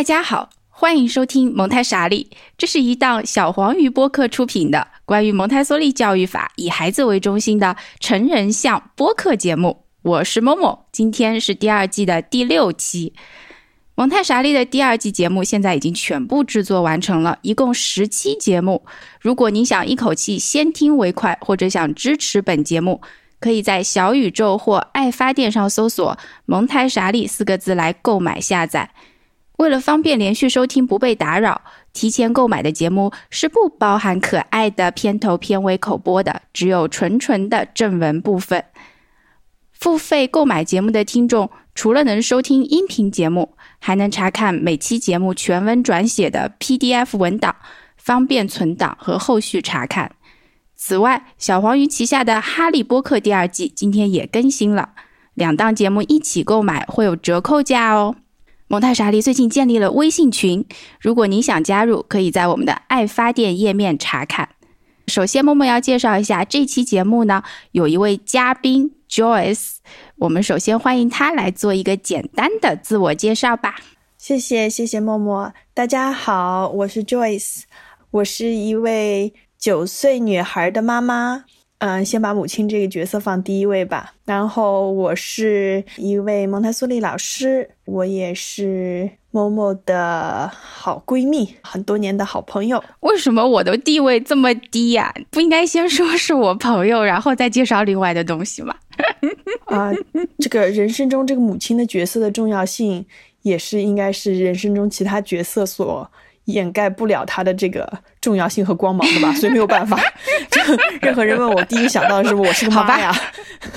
大家好，欢迎收听蒙太傻利，这是一档小黄鱼播客出品的关于蒙台梭利教育法以孩子为中心的成人向播客节目。我是某某，今天是第二季的第六期。蒙太傻利的第二季节目现在已经全部制作完成了，一共十期节目。如果您想一口气先听为快，或者想支持本节目，可以在小宇宙或爱发电上搜索“蒙太傻利”四个字来购买下载。为了方便连续收听不被打扰，提前购买的节目是不包含可爱的片头片尾口播的，只有纯纯的正文部分。付费购买节目的听众，除了能收听音频节目，还能查看每期节目全文转写的 PDF 文档，方便存档和后续查看。此外，小黄鱼旗下的《哈利波特》第二季今天也更新了，两档节目一起购买会有折扣价哦。蒙太莎莉最近建立了微信群，如果您想加入，可以在我们的爱发电页面查看。首先，默默要介绍一下这期节目呢，有一位嘉宾 Joyce，我们首先欢迎他来做一个简单的自我介绍吧。谢谢，谢谢默默。大家好，我是 Joyce，我是一位九岁女孩的妈妈。嗯，先把母亲这个角色放第一位吧。然后我是一位蒙台梭利老师，我也是某某的好闺蜜，很多年的好朋友。为什么我的地位这么低呀？不应该先说是我朋友，然后再介绍另外的东西吗？啊，这个人生中这个母亲的角色的重要性，也是应该是人生中其他角色所。掩盖不了它的这个重要性和光芒的吧，所以没有办法。就任何人问我，第一想到的是我是个妈呀，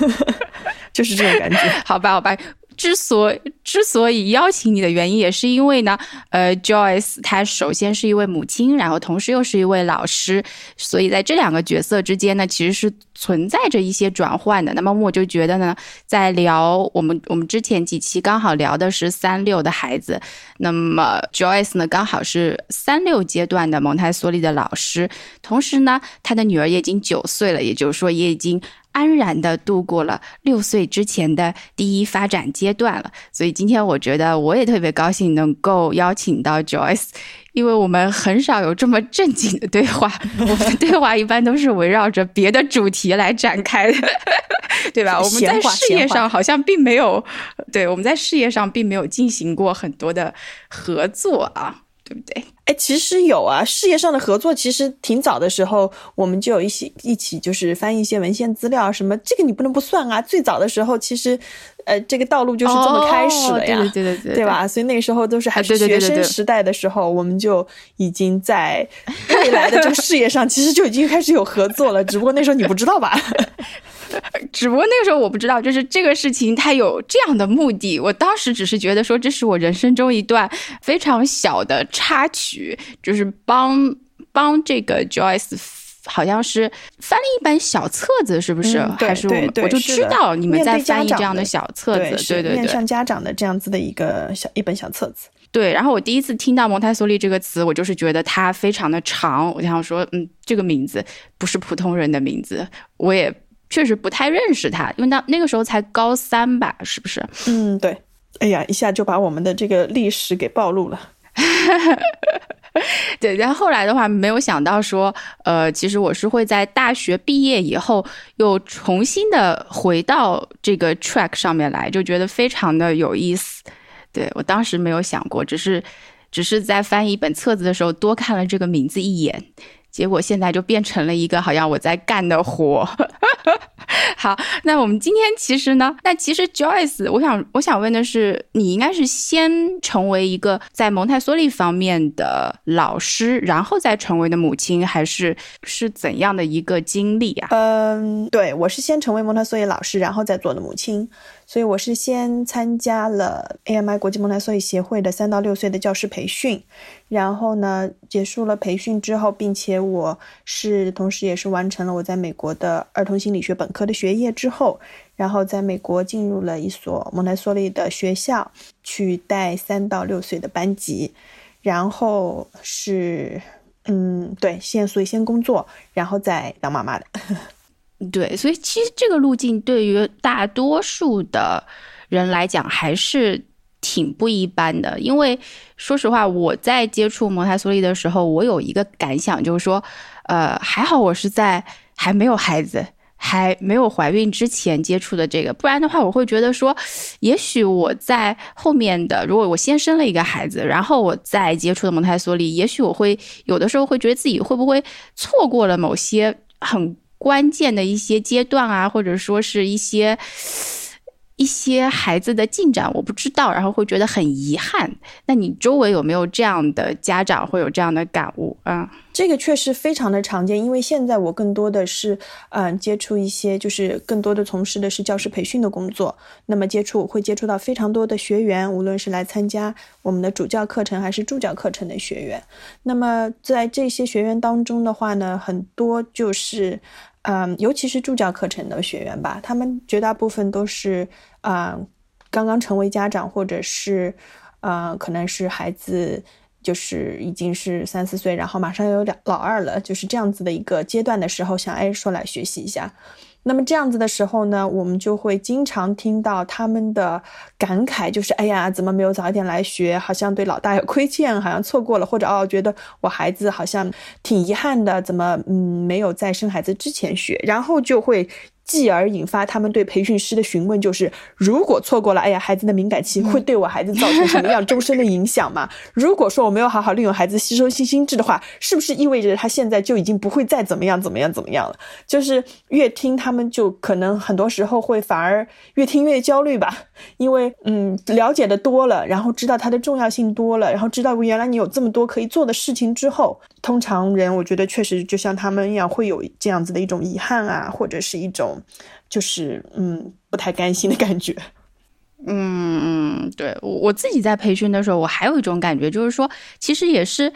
就是这种感觉。好吧，好吧。之所之所以邀请你的原因，也是因为呢，呃，Joyce 她首先是一位母亲，然后同时又是一位老师，所以在这两个角色之间呢，其实是存在着一些转换的。那么我就觉得呢，在聊我们我们之前几期刚好聊的是三六的孩子，那么 Joyce 呢刚好是三六阶段的蒙台梭利的老师，同时呢，他的女儿也已经九岁了，也就是说也已经。安然的度过了六岁之前的第一发展阶段了，所以今天我觉得我也特别高兴能够邀请到 Joyce，因为我们很少有这么正经的对话，我们的对话一般都是围绕着别的主题来展开的，对吧？我们在事业上好像并没有，对，我们在事业上并没有进行过很多的合作啊。对不对？哎，其实有啊，事业上的合作其实挺早的时候，我们就有一些一起就是翻译一些文献资料什么，这个你不能不算啊。最早的时候，其实，呃，这个道路就是这么开始的呀，对对对对吧？所以那时候都是还是学生时代的时候，我们就已经在未来的这个事业上，其实就已经开始有合作了，只不过那时候你不知道吧？只不过那个时候我不知道，就是这个事情它有这样的目的。我当时只是觉得说，这是我人生中一段非常小的插曲，就是帮帮这个 Joyce，好像是翻了一本小册子，是不是？还是我们我就知道你们在翻译这样的小册子，对对对，面向家长的这样子的一个小一本小册子。对，然后我第一次听到蒙台梭利这个词，我就是觉得它非常的长，我想说，嗯，这个名字不是普通人的名字，我也。确实不太认识他，因为那那个时候才高三吧，是不是？嗯，对。哎呀，一下就把我们的这个历史给暴露了。对，然后后来的话，没有想到说，呃，其实我是会在大学毕业以后又重新的回到这个 track 上面来，就觉得非常的有意思。对我当时没有想过，只是只是在翻译一本册子的时候多看了这个名字一眼。结果现在就变成了一个好像我在干的活。好，那我们今天其实呢，那其实 Joyce，我想我想问的是，你应该是先成为一个在蒙台梭利方面的老师，然后再成为的母亲，还是是怎样的一个经历啊？嗯，对我是先成为蒙台梭利老师，然后再做的母亲。所以我是先参加了 AMI 国际蒙台梭利协会的三到六岁的教师培训，然后呢，结束了培训之后，并且我是同时也是完成了我在美国的儿童心理学本科的学业之后，然后在美国进入了一所蒙台梭利的学校去带三到六岁的班级，然后是嗯，对，先所以先工作，然后再当妈妈的。对，所以其实这个路径对于大多数的人来讲还是挺不一般的。因为说实话，我在接触蒙台梭利的时候，我有一个感想，就是说，呃，还好我是在还没有孩子。还没有怀孕之前接触的这个，不然的话，我会觉得说，也许我在后面的，如果我先生了一个孩子，然后我再接触的蒙台梭利，也许我会有的时候会觉得自己会不会错过了某些很关键的一些阶段啊，或者说是一些。一些孩子的进展我不知道，然后会觉得很遗憾。那你周围有没有这样的家长会有这样的感悟啊？这个确实非常的常见，因为现在我更多的是嗯接触一些，就是更多的从事的是教师培训的工作。那么接触会接触到非常多的学员，无论是来参加我们的主教课程还是助教课程的学员。那么在这些学员当中的话呢，很多就是。嗯，尤其是助教课程的学员吧，他们绝大部分都是啊，刚刚成为家长，或者是啊，可能是孩子就是已经是三四岁，然后马上有两老二了，就是这样子的一个阶段的时候，想哎说来学习一下。那么这样子的时候呢，我们就会经常听到他们的感慨，就是哎呀，怎么没有早一点来学？好像对老大有亏欠，好像错过了，或者哦，觉得我孩子好像挺遗憾的，怎么嗯没有在生孩子之前学？然后就会。继而引发他们对培训师的询问，就是如果错过了，哎呀，孩子的敏感期会对我孩子造成什么样终身的影响吗？如果说我没有好好利用孩子吸收新心智的话，是不是意味着他现在就已经不会再怎么样怎么样怎么样了？就是越听他们就可能很多时候会反而越听越焦虑吧，因为嗯了解的多了，然后知道它的重要性多了，然后知道原来你有这么多可以做的事情之后，通常人我觉得确实就像他们一样会有这样子的一种遗憾啊，或者是一种。就是嗯，不太甘心的感觉。嗯嗯，对我我自己在培训的时候，我还有一种感觉，就是说，其实也是。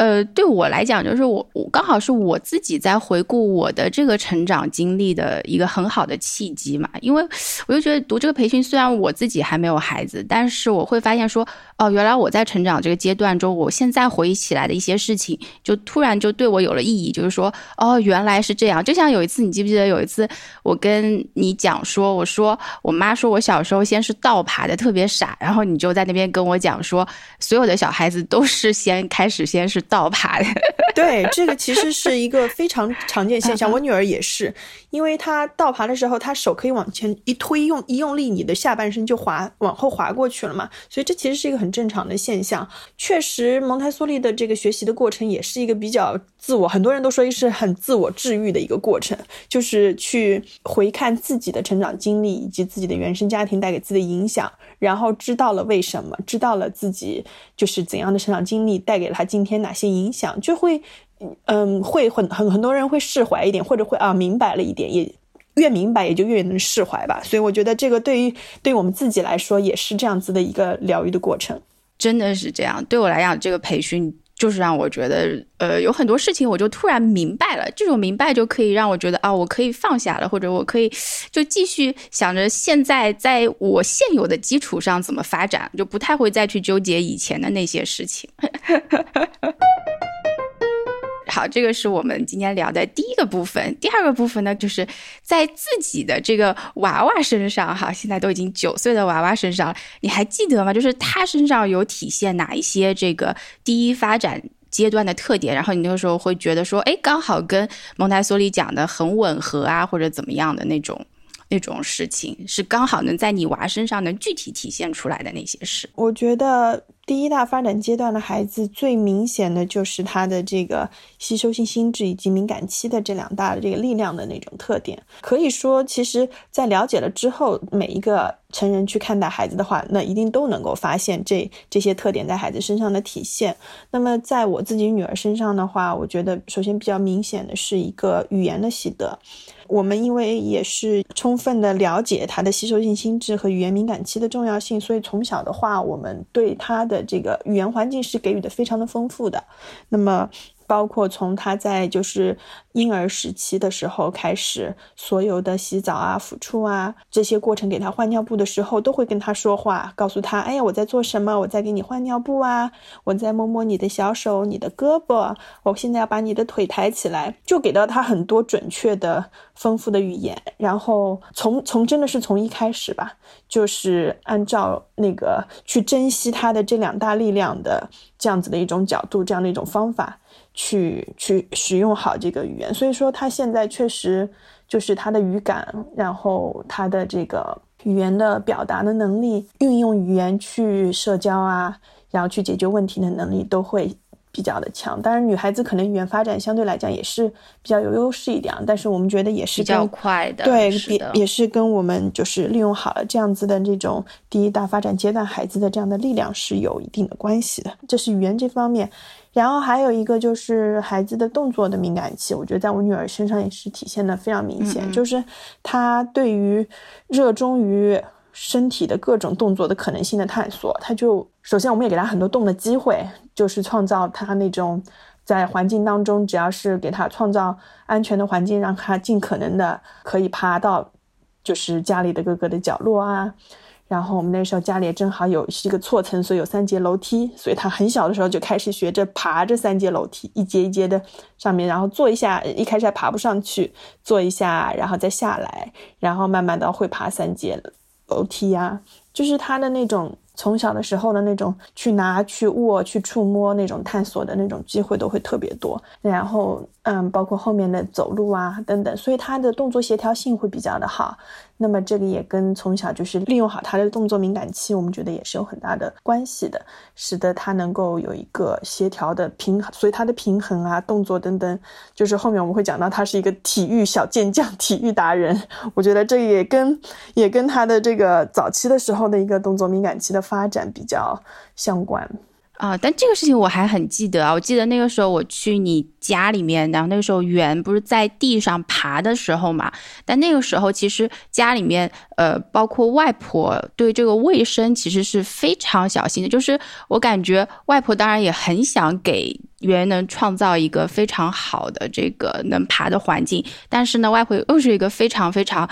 呃，对我来讲，就是我我刚好是我自己在回顾我的这个成长经历的一个很好的契机嘛。因为我就觉得读这个培训，虽然我自己还没有孩子，但是我会发现说，哦，原来我在成长这个阶段中，我现在回忆起来的一些事情，就突然就对我有了意义。就是说，哦，原来是这样。就像有一次，你记不记得有一次我跟你讲说，我说我妈说我小时候先是倒爬的，特别傻，然后你就在那边跟我讲说，所有的小孩子都是先开始先是。倒爬的，对，这个其实是一个非常 常见现象。我女儿也是，因为她倒爬的时候，她手可以往前一推，用一用力，你的下半身就滑往后滑过去了嘛。所以这其实是一个很正常的现象。确实，蒙台梭利的这个学习的过程也是一个比较自我，很多人都说是很自我治愈的一个过程，就是去回看自己的成长经历以及自己的原生家庭带给自己的影响，然后知道了为什么，知道了自己就是怎样的成长经历带给了他今天哪些。影响就会，嗯，会很很很多人会释怀一点，或者会啊明白了一点，也越明白也就越能释怀吧。所以我觉得这个对于对我们自己来说也是这样子的一个疗愈的过程，真的是这样。对我来讲，这个培训就是让我觉得，呃，有很多事情我就突然明白了。这种明白就可以让我觉得啊，我可以放下了，或者我可以就继续想着现在在我现有的基础上怎么发展，就不太会再去纠结以前的那些事情。好，这个是我们今天聊的第一个部分。第二个部分呢，就是在自己的这个娃娃身上，哈，现在都已经九岁的娃娃身上，你还记得吗？就是他身上有体现哪一些这个第一发展阶段的特点？然后你那个时候会觉得说，哎，刚好跟蒙台梭利讲的很吻合啊，或者怎么样的那种。那种事情是刚好能在你娃身上能具体体现出来的那些事。我觉得第一大发展阶段的孩子最明显的就是他的这个吸收性心智以及敏感期的这两大的这个力量的那种特点。可以说，其实，在了解了之后，每一个成人去看待孩子的话，那一定都能够发现这这些特点在孩子身上的体现。那么，在我自己女儿身上的话，我觉得首先比较明显的是一个语言的习得。我们因为也是充分的了解他的吸收性心智和语言敏感期的重要性，所以从小的话，我们对他的这个语言环境是给予的非常的丰富的。那么。包括从他在就是婴儿时期的时候开始，所有的洗澡啊、抚触啊这些过程，给他换尿布的时候，都会跟他说话，告诉他：“哎呀，我在做什么？我在给你换尿布啊，我在摸摸你的小手、你的胳膊，我现在要把你的腿抬起来。”就给到他很多准确的、丰富的语言。然后从从真的是从一开始吧，就是按照那个去珍惜他的这两大力量的这样子的一种角度，这样的一种方法。去去使用好这个语言，所以说他现在确实就是他的语感，然后他的这个语言的表达的能力，运用语言去社交啊，然后去解决问题的能力都会比较的强。当然，女孩子可能语言发展相对来讲也是比较有优势一点，但是我们觉得也是比较快的，对，也也是跟我们就是利用好了这样子的这种第一大发展阶段孩子的这样的力量是有一定的关系的。这是语言这方面。然后还有一个就是孩子的动作的敏感期，我觉得在我女儿身上也是体现的非常明显，就是她对于热衷于身体的各种动作的可能性的探索，她就首先我们也给她很多动的机会，就是创造她那种在环境当中，只要是给她创造安全的环境，让她尽可能的可以爬到就是家里的各个的角落啊。然后我们那时候家里也正好有是一个错层，所以有三节楼梯，所以他很小的时候就开始学着爬这三节楼梯，一节一节的上面，然后坐一下，一开始还爬不上去，坐一下，然后再下来，然后慢慢的会爬三节楼梯呀，就是他的那种从小的时候的那种去拿、去握、去触摸那种探索的那种机会都会特别多，然后嗯，包括后面的走路啊等等，所以他的动作协调性会比较的好。那么这个也跟从小就是利用好他的动作敏感期，我们觉得也是有很大的关系的，使得他能够有一个协调的平衡，所以他的平衡啊、动作等等，就是后面我们会讲到他是一个体育小健将、体育达人。我觉得这也跟也跟他的这个早期的时候的一个动作敏感期的发展比较相关。啊，但这个事情我还很记得啊！我记得那个时候我去你家里面，然后那个时候圆不是在地上爬的时候嘛。但那个时候其实家里面，呃，包括外婆对这个卫生其实是非常小心的。就是我感觉外婆当然也很想给圆能创造一个非常好的这个能爬的环境，但是呢，外婆又是一个非常非常。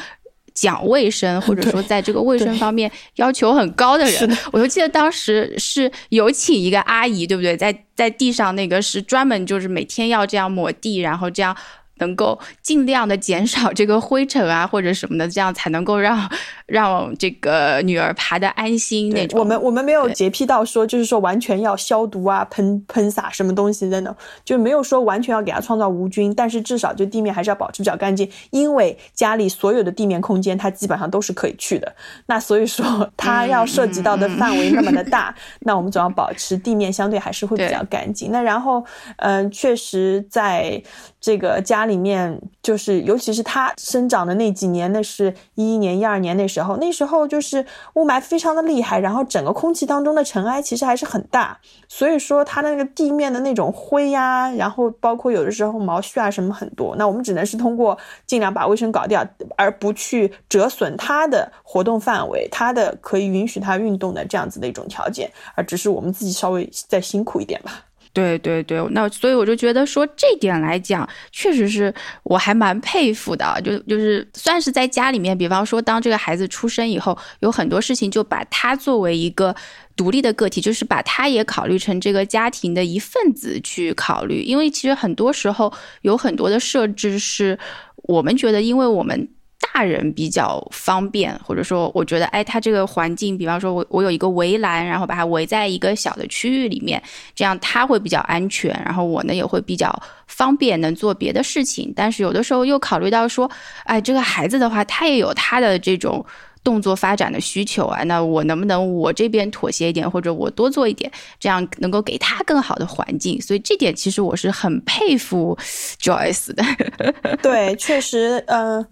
讲卫生，或者说在这个卫生方面要求很高的人，我就记得当时是有请一个阿姨，对不对？在在地上那个是专门就是每天要这样抹地，然后这样。能够尽量的减少这个灰尘啊，或者什么的，这样才能够让让这个女儿爬得安心那种。我们我们没有洁癖到说，就是说完全要消毒啊，喷喷洒什么东西的呢？就没有说完全要给它创造无菌，但是至少就地面还是要保持比较干净，因为家里所有的地面空间它基本上都是可以去的。那所以说它要涉及到的范围那么的大，那我们总要保持地面相对还是会比较干净。那然后嗯，确实在这个家。里面就是，尤其是它生长的那几年，那是一一年、一二年那时候，那时候就是雾霾非常的厉害，然后整个空气当中的尘埃其实还是很大，所以说它那个地面的那种灰呀，然后包括有的时候毛絮啊什么很多，那我们只能是通过尽量把卫生搞掉，而不去折损它的活动范围，它的可以允许它运动的这样子的一种条件，而只是我们自己稍微再辛苦一点吧。对对对，那所以我就觉得说这点来讲，确实是我还蛮佩服的。就就是算是在家里面，比方说当这个孩子出生以后，有很多事情就把他作为一个独立的个体，就是把他也考虑成这个家庭的一份子去考虑。因为其实很多时候有很多的设置是我们觉得，因为我们。大人比较方便，或者说，我觉得，哎，他这个环境，比方说，我我有一个围栏，然后把它围在一个小的区域里面，这样他会比较安全，然后我呢也会比较方便，能做别的事情。但是有的时候又考虑到说，哎，这个孩子的话，他也有他的这种动作发展的需求啊，那我能不能我这边妥协一点，或者我多做一点，这样能够给他更好的环境？所以这点其实我是很佩服 Joyce 的。对，确实，嗯。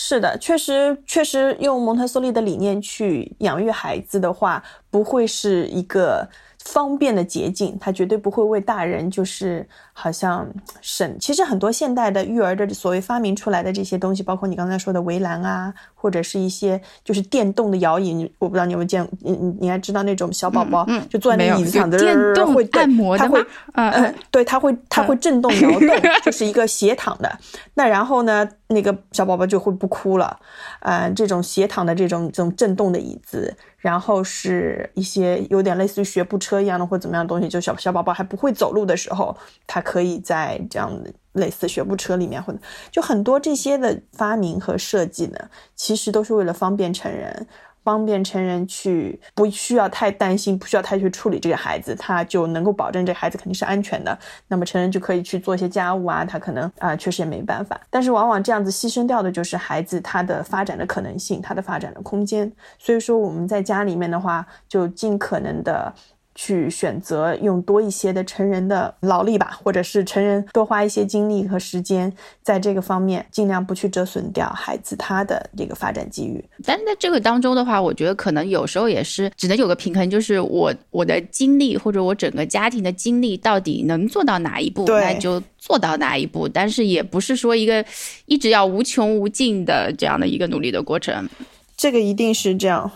是的，确实，确实用蒙特梭利的理念去养育孩子的话，不会是一个。方便的捷径，它绝对不会为大人就是好像省。其实很多现代的育儿的所谓发明出来的这些东西，包括你刚才说的围栏啊，或者是一些就是电动的摇椅，我不知道你有没有见，你你你还知道那种小宝宝就坐在那椅子上，电动按摩的吗？嗯，对，它会它会震动摇动，就是一个斜躺的。那然后呢，那个小宝宝就会不哭了。呃，这种斜躺的这种这种震动的椅子。然后是一些有点类似于学步车一样的或怎么样的东西，就小小宝宝还不会走路的时候，他可以在这样类似学步车里面，或者就很多这些的发明和设计呢，其实都是为了方便成人。方便成人去不需要太担心，不需要太去处理这个孩子，他就能够保证这个孩子肯定是安全的。那么成人就可以去做一些家务啊，他可能啊确实也没办法。但是往往这样子牺牲掉的就是孩子他的发展的可能性，他的发展的空间。所以说我们在家里面的话，就尽可能的。去选择用多一些的成人的劳力吧，或者是成人多花一些精力和时间在这个方面，尽量不去折损掉孩子他的这个发展机遇。但是在这个当中的话，我觉得可能有时候也是只能有个平衡，就是我我的精力或者我整个家庭的精力到底能做到哪一步，那就做到哪一步。但是也不是说一个一直要无穷无尽的这样的一个努力的过程。这个一定是这样。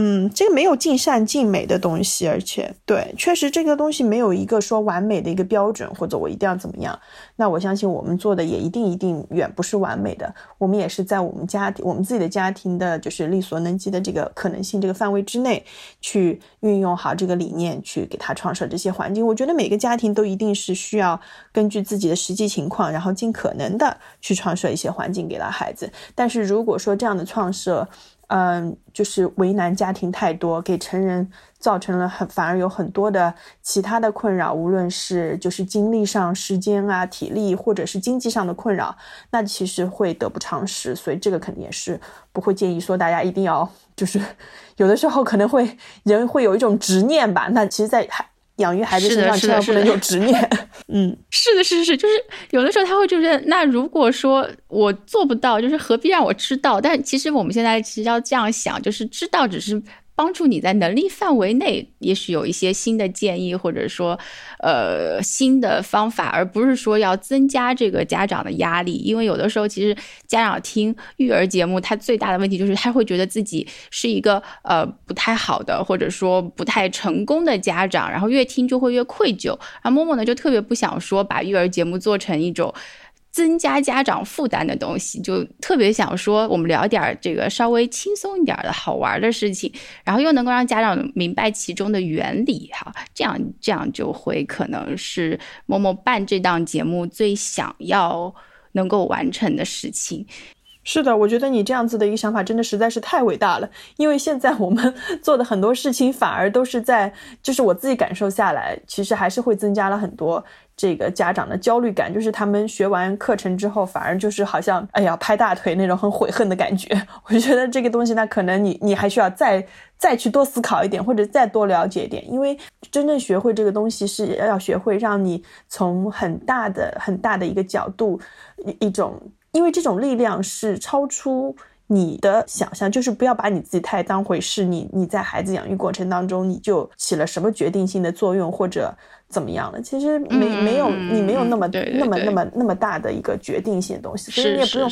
嗯，这个没有尽善尽美的东西，而且对，确实这个东西没有一个说完美的一个标准，或者我一定要怎么样。那我相信我们做的也一定一定远不是完美的。我们也是在我们家庭、我们自己的家庭的，就是力所能及的这个可能性这个范围之内，去运用好这个理念，去给他创设这些环境。我觉得每个家庭都一定是需要根据自己的实际情况，然后尽可能的去创设一些环境给到孩子。但是如果说这样的创设，嗯，就是为难家庭太多，给成人造成了很反而有很多的其他的困扰，无论是就是精力上、时间啊、体力，或者是经济上的困扰，那其实会得不偿失。所以这个肯定也是不会建议说大家一定要就是 有的时候可能会人会有一种执念吧。那其实，在还。养育孩子身上千万不能有执念。嗯，是的，是是是，就是有的时候他会觉得，那如果说我做不到，就是何必让我知道？但其实我们现在其实要这样想，就是知道只是。帮助你在能力范围内，也许有一些新的建议，或者说，呃，新的方法，而不是说要增加这个家长的压力。因为有的时候，其实家长听育儿节目，他最大的问题就是他会觉得自己是一个呃不太好的，或者说不太成功的家长，然后越听就会越愧疚。然后默默呢，就特别不想说把育儿节目做成一种。增加家长负担的东西，就特别想说，我们聊点这个稍微轻松一点的好玩的事情，然后又能够让家长明白其中的原理，哈，这样这样就会可能是某某办这档节目最想要能够完成的事情。是的，我觉得你这样子的一个想法真的实在是太伟大了，因为现在我们 做的很多事情反而都是在，就是我自己感受下来，其实还是会增加了很多。这个家长的焦虑感，就是他们学完课程之后，反而就是好像，哎呀，拍大腿那种很悔恨的感觉。我觉得这个东西，那可能你你还需要再再去多思考一点，或者再多了解一点，因为真正学会这个东西，是要学会让你从很大的很大的一个角度，一一种，因为这种力量是超出。你的想象就是不要把你自己太当回事。你你在孩子养育过程当中，你就起了什么决定性的作用，或者怎么样了？其实没没有你没有那么那么那么那么大的一个决定性的东西，所以你也不用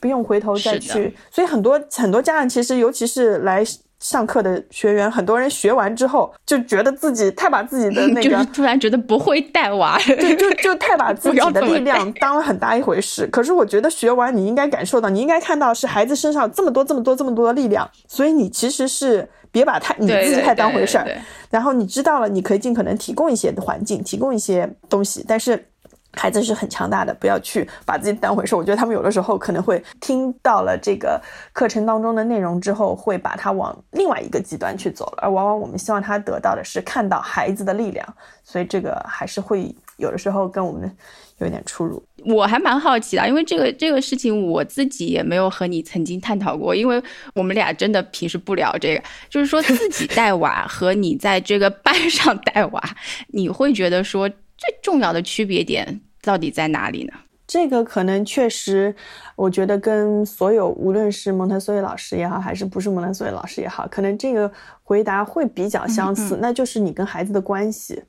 不用回头再去。所以很多很多家长其实尤其是来。上课的学员，很多人学完之后就觉得自己太把自己的 那个，突然觉得不会带娃，就，就就太把自 己的力量当了很大一回事。可是我觉得学完你应该感受到，你应该看到是孩子身上这么多这么多这么多的力量，所以你其实是别把太你自己太当回事儿。然后你知道了，你可以尽可能提供一些环境，提供一些东西，但是。孩子是很强大的，不要去把自己当回事。我觉得他们有的时候可能会听到了这个课程当中的内容之后，会把它往另外一个极端去走了。而往往我们希望他得到的是看到孩子的力量，所以这个还是会有的时候跟我们有点出入。我还蛮好奇的，因为这个这个事情我自己也没有和你曾经探讨过，因为我们俩真的平时不聊这个。就是说自己带娃和你在这个班上带娃，你会觉得说最重要的区别点。到底在哪里呢？这个可能确实，我觉得跟所有无论是蒙特梭利老师也好，还是不是蒙特梭利老师也好，可能这个回答会比较相似。那就是你跟孩子的关系，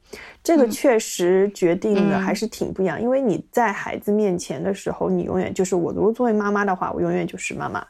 这个确实决定的还是挺不一样。因为你在孩子面前的时候，你永远就是我。如果作为妈妈的话，我永远就是妈妈，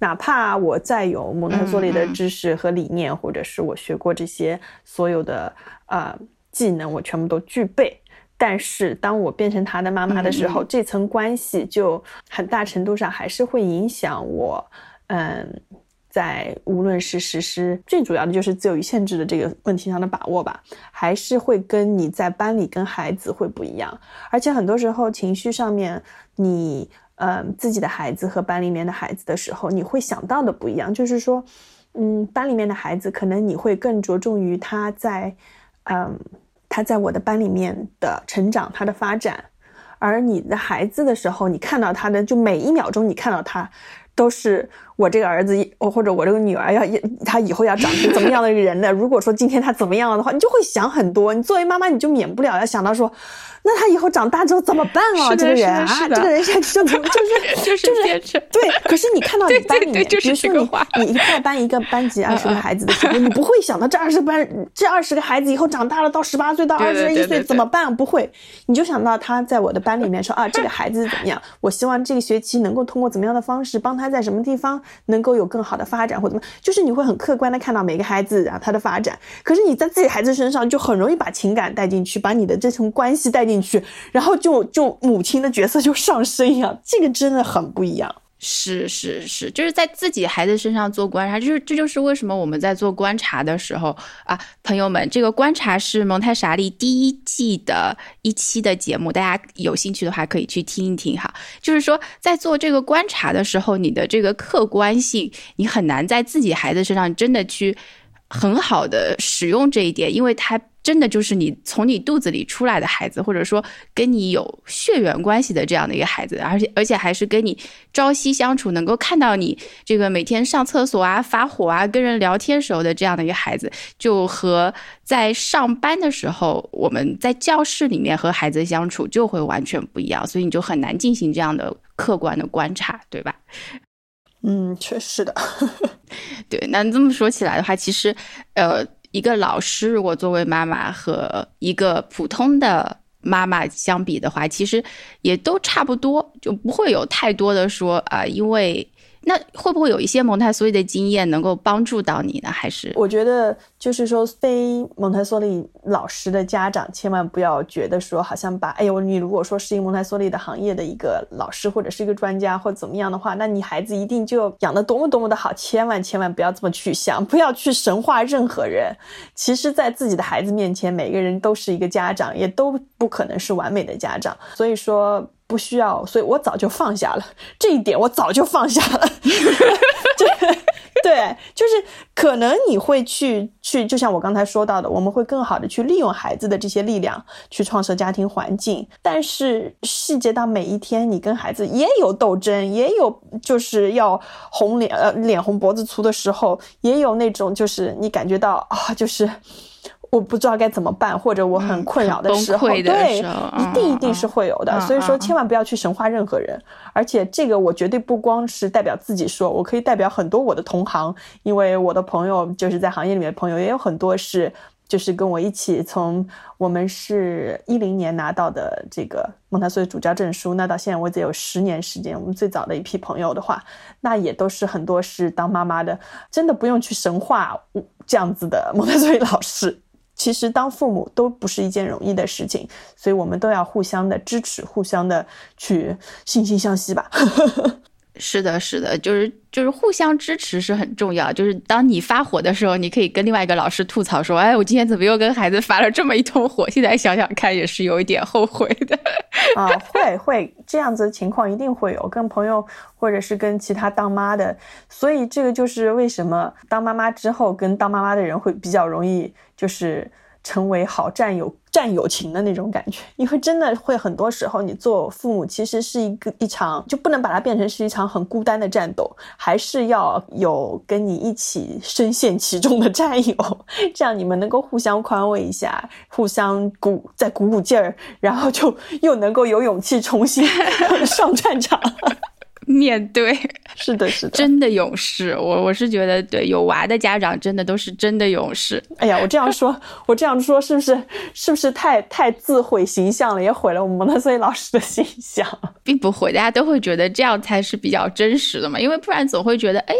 哪怕我再有蒙特梭利的知识和理念，或者是我学过这些所有的呃技能，我全部都具备。但是当我变成他的妈妈的时候，这层关系就很大程度上还是会影响我。嗯，在无论是实施最主要的就是自由与限制的这个问题上的把握吧，还是会跟你在班里跟孩子会不一样。而且很多时候情绪上面，你嗯自己的孩子和班里面的孩子的时候，你会想到的不一样。就是说，嗯，班里面的孩子可能你会更着重于他在嗯。他在我的班里面的成长，他的发展，而你的孩子的时候，你看到他的，就每一秒钟你看到他，都是。我这个儿子，我或者我这个女儿要，他以后要长成怎么样的人呢？如果说今天他怎么样了的话，你就会想很多。你作为妈妈，你就免不了要想到说，那他以后长大之后怎么办啊？这个人啊，这个人现在就 就是就是就是对。可是你看到你班里面，比如说你你带班一个班级二十个孩子的时候，你不会想到这二十班这二十个孩子以后长大了到十八岁到二十一岁怎么办？不会，你就想到他在我的班里面说啊，这个孩子怎么样？我希望这个学期能够通过怎么样的方式帮他在什么地方。能够有更好的发展或怎么，就是你会很客观的看到每个孩子啊他的发展。可是你在自己孩子身上就很容易把情感带进去，把你的这层关系带进去，然后就就母亲的角色就上升一样，这个真的很不一样。是是是，就是在自己孩子身上做观察，就是这就是为什么我们在做观察的时候啊，朋友们，这个观察是蒙太莎利第一季的一期的节目，大家有兴趣的话可以去听一听哈。就是说，在做这个观察的时候，你的这个客观性，你很难在自己孩子身上真的去很好的使用这一点，因为他。真的就是你从你肚子里出来的孩子，或者说跟你有血缘关系的这样的一个孩子，而且而且还是跟你朝夕相处，能够看到你这个每天上厕所啊、发火啊、跟人聊天时候的这样的一个孩子，就和在上班的时候我们在教室里面和孩子相处就会完全不一样，所以你就很难进行这样的客观的观察，对吧？嗯，确实的。对，那这么说起来的话，其实呃。一个老师如果作为妈妈和一个普通的妈妈相比的话，其实也都差不多，就不会有太多的说啊，因为。那会不会有一些蒙台梭利的经验能够帮助到你呢？还是我觉得就是说，非蒙台梭利老师的家长千万不要觉得说，好像把哎呦，你如果说是一个蒙台梭利的行业的一个老师或者是一个专家或怎么样的话，那你孩子一定就养得多么多么的好。千万千万不要这么去想，不要去神化任何人。其实，在自己的孩子面前，每个人都是一个家长，也都不可能是完美的家长。所以说。不需要，所以我早就放下了这一点，我早就放下了。对，就是可能你会去去，就像我刚才说到的，我们会更好的去利用孩子的这些力量去创设家庭环境。但是细节到每一天，你跟孩子也有斗争，也有就是要红脸呃脸红脖子粗的时候，也有那种就是你感觉到啊，就是。我不知道该怎么办，或者我很困扰的时候，对，一定一定是会有的。所以说，千万不要去神化任何人。而且，这个我绝对不光是代表自己说，我可以代表很多我的同行，因为我的朋友就是在行业里面的朋友也有很多是，就是跟我一起从我们是一零年拿到的这个蒙台梭利主教证书，那到现在为止有十年时间。我们最早的一批朋友的话，那也都是很多是当妈妈的，真的不用去神化这样子的蒙台梭利老师。其实当父母都不是一件容易的事情，所以我们都要互相的支持，互相的去惺惺相惜吧。是的，是的，就是就是互相支持是很重要。就是当你发火的时候，你可以跟另外一个老师吐槽说：“哎，我今天怎么又跟孩子发了这么一通火？”现在想想看，也是有一点后悔的。啊，会会这样子的情况一定会有，跟朋友或者是跟其他当妈的。所以这个就是为什么当妈妈之后跟当妈妈的人会比较容易就是。成为好战友。战友情的那种感觉，因为真的会很多时候，你做父母其实是一个一场，就不能把它变成是一场很孤单的战斗，还是要有跟你一起深陷其中的战友，这样你们能够互相宽慰一下，互相鼓再鼓鼓劲儿，然后就又能够有勇气重新 上战场。面对，是的，是的，真的勇士。我我是觉得，对有娃的家长真的都是真的勇士。哎呀，我这样说，我这样说是不是是不是太太自毁形象了，也毁了我们蒙特梭利老师的形象？并不毁，大家都会觉得这样才是比较真实的嘛，因为不然总会觉得哎，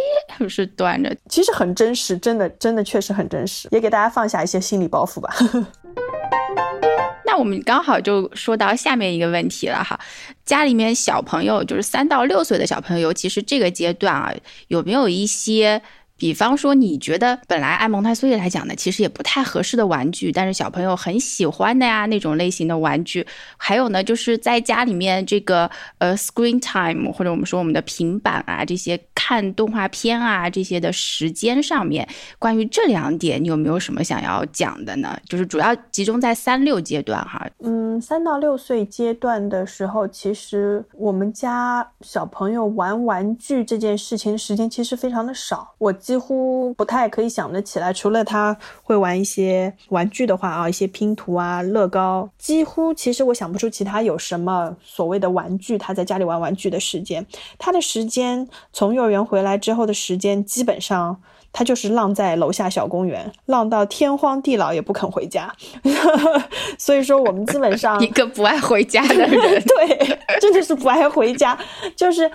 是端着。其实很真实，真的，真的确实很真实，也给大家放下一些心理包袱吧。那我们刚好就说到下面一个问题了哈，家里面小朋友就是三到六岁的小朋友，尤其是这个阶段啊，有没有一些？比方说，你觉得本来按蒙台梭利来讲呢，其实也不太合适的玩具，但是小朋友很喜欢的呀那种类型的玩具。还有呢，就是在家里面这个呃 screen time 或者我们说我们的平板啊这些看动画片啊这些的时间上面，关于这两点，你有没有什么想要讲的呢？就是主要集中在三六阶段哈。嗯，三到六岁阶段的时候，其实我们家小朋友玩玩具这件事情时间其实非常的少。我。几乎不太可以想得起来，除了他会玩一些玩具的话啊，一些拼图啊、乐高，几乎其实我想不出其他有什么所谓的玩具。他在家里玩玩具的时间，他的时间从幼儿园回来之后的时间，基本上他就是浪在楼下小公园，浪到天荒地老也不肯回家。所以说，我们基本上 一个不爱回家的人，对，真的是不爱回家，就是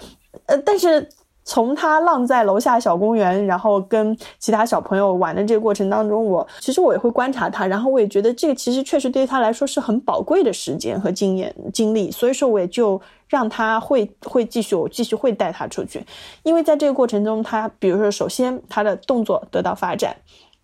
呃，但是。从他浪在楼下小公园，然后跟其他小朋友玩的这个过程当中，我其实我也会观察他，然后我也觉得这个其实确实对于他来说是很宝贵的时间和经验经历，所以说我也就让他会会继续，我继续会带他出去，因为在这个过程中，他比如说首先他的动作得到发展。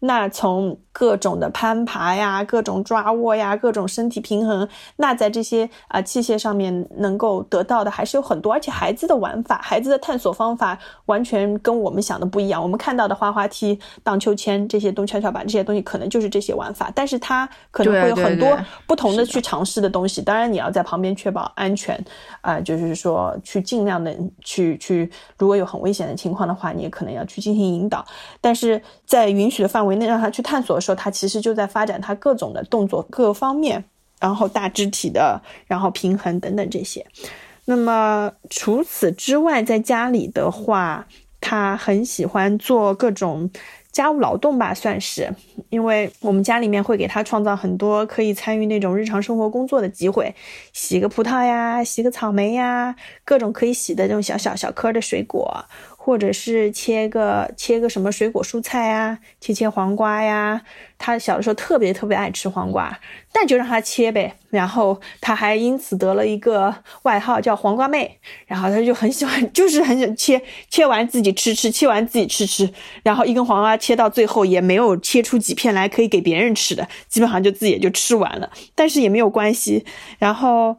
那从各种的攀爬呀，各种抓握呀，各种身体平衡，那在这些啊器械上面能够得到的还是有很多，而且孩子的玩法、孩子的探索方法完全跟我们想的不一样。我们看到的滑滑梯、荡秋千这些东跷跷板这些东西，可能就是这些玩法，但是他可能会有很多不同的去尝试的东西。当然，你要在旁边确保安全，啊，就是说去尽量的去去，如果有很危险的情况的话，你也可能要去进行引导，但是在允许的范围。内让他去探索的时候，他其实就在发展他各种的动作各方面，然后大肢体的，然后平衡等等这些。那么除此之外，在家里的话，他很喜欢做各种家务劳动吧，算是，因为我们家里面会给他创造很多可以参与那种日常生活工作的机会，洗个葡萄呀，洗个草莓呀，各种可以洗的这种小小小颗的水果。或者是切个切个什么水果蔬菜啊，切切黄瓜呀。他小的时候特别特别爱吃黄瓜，那就让他切呗。然后他还因此得了一个外号叫“黄瓜妹”。然后他就很喜欢，就是很想切，切完自己吃吃，切完自己吃吃。然后一根黄瓜切到最后也没有切出几片来可以给别人吃的，基本上就自己也就吃完了。但是也没有关系。然后，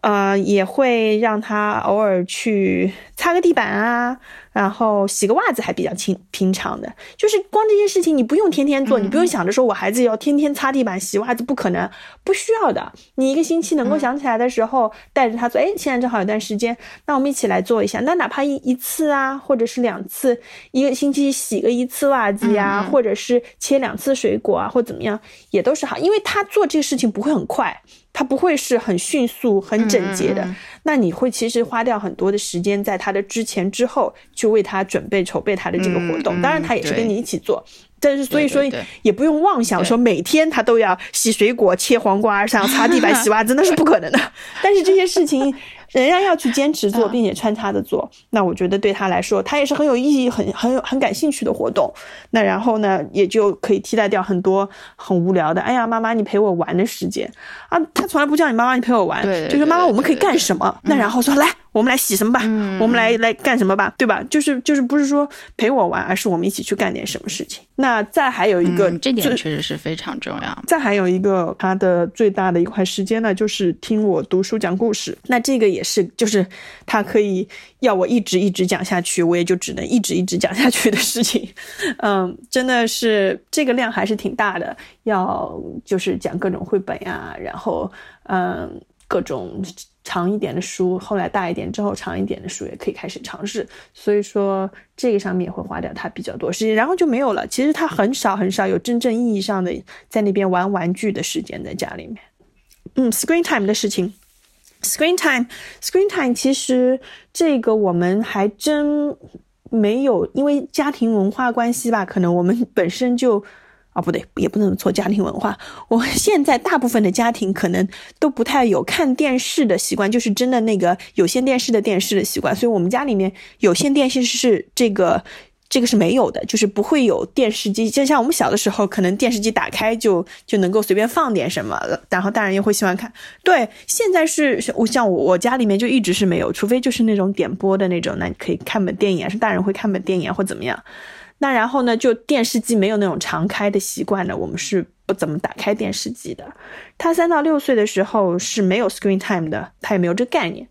呃，也会让他偶尔去擦个地板啊。然后洗个袜子还比较平平常的，就是光这些事情你不用天天做，你不用想着说我孩子要天天擦地板洗袜子，不可能，不需要的。你一个星期能够想起来的时候，带着他做，哎，现在正好有段时间，那我们一起来做一下。那哪怕一一次啊，或者是两次，一个星期洗个一次袜子呀，或者是切两次水果啊，或怎么样，也都是好，因为他做这个事情不会很快。它不会是很迅速、很整洁的，那你会其实花掉很多的时间在他的之前、之后，去为他准备、筹备他的这个活动。当然，他也是跟你一起做，但是所以说也不用妄想说每天他都要洗水果、切黄瓜、上擦地板、洗袜子，那是不可能的。但是这些事情。人家要去坚持做，并且穿插着做，那我觉得对他来说，他也是很有意义、很很有很感兴趣的活动。那然后呢，也就可以替代掉很多很无聊的。哎呀，妈妈，你陪我玩的时间啊，他从来不叫你妈妈，你陪我玩，就是妈妈，我们可以干什么？那然后说来。我们来洗什么吧？我们来来干什么吧？对吧？就是就是不是说陪我玩，而是我们一起去干点什么事情。那再还有一个，这点确实是非常重要。再还有一个，他的最大的一块时间呢，就是听我读书讲故事。那这个也是，就是他可以要我一直一直讲下去，我也就只能一直一直讲下去的事情。嗯，真的是这个量还是挺大的，要就是讲各种绘本呀，然后嗯各种。长一点的书，后来大一点之后，长一点的书也可以开始尝试。所以说，这个上面也会花掉他比较多时间，然后就没有了。其实他很少很少有真正意义上的在那边玩玩具的时间在家里面。嗯，screen time 的事情，screen time，screen time，其实这个我们还真没有，因为家庭文化关系吧，可能我们本身就。啊，不对，也不能错家庭文化。我现在大部分的家庭可能都不太有看电视的习惯，就是真的那个有线电视的电视的习惯。所以，我们家里面有线电视是这个，这个是没有的，就是不会有电视机。就像我们小的时候，可能电视机打开就就能够随便放点什么，然后大人又会喜欢看。对，现在是我像我我家里面就一直是没有，除非就是那种点播的那种，那你可以看本电影，是大人会看本电影或怎么样。那然后呢？就电视机没有那种常开的习惯的，我们是不怎么打开电视机的。他三到六岁的时候是没有 screen time 的，他也没有这概念。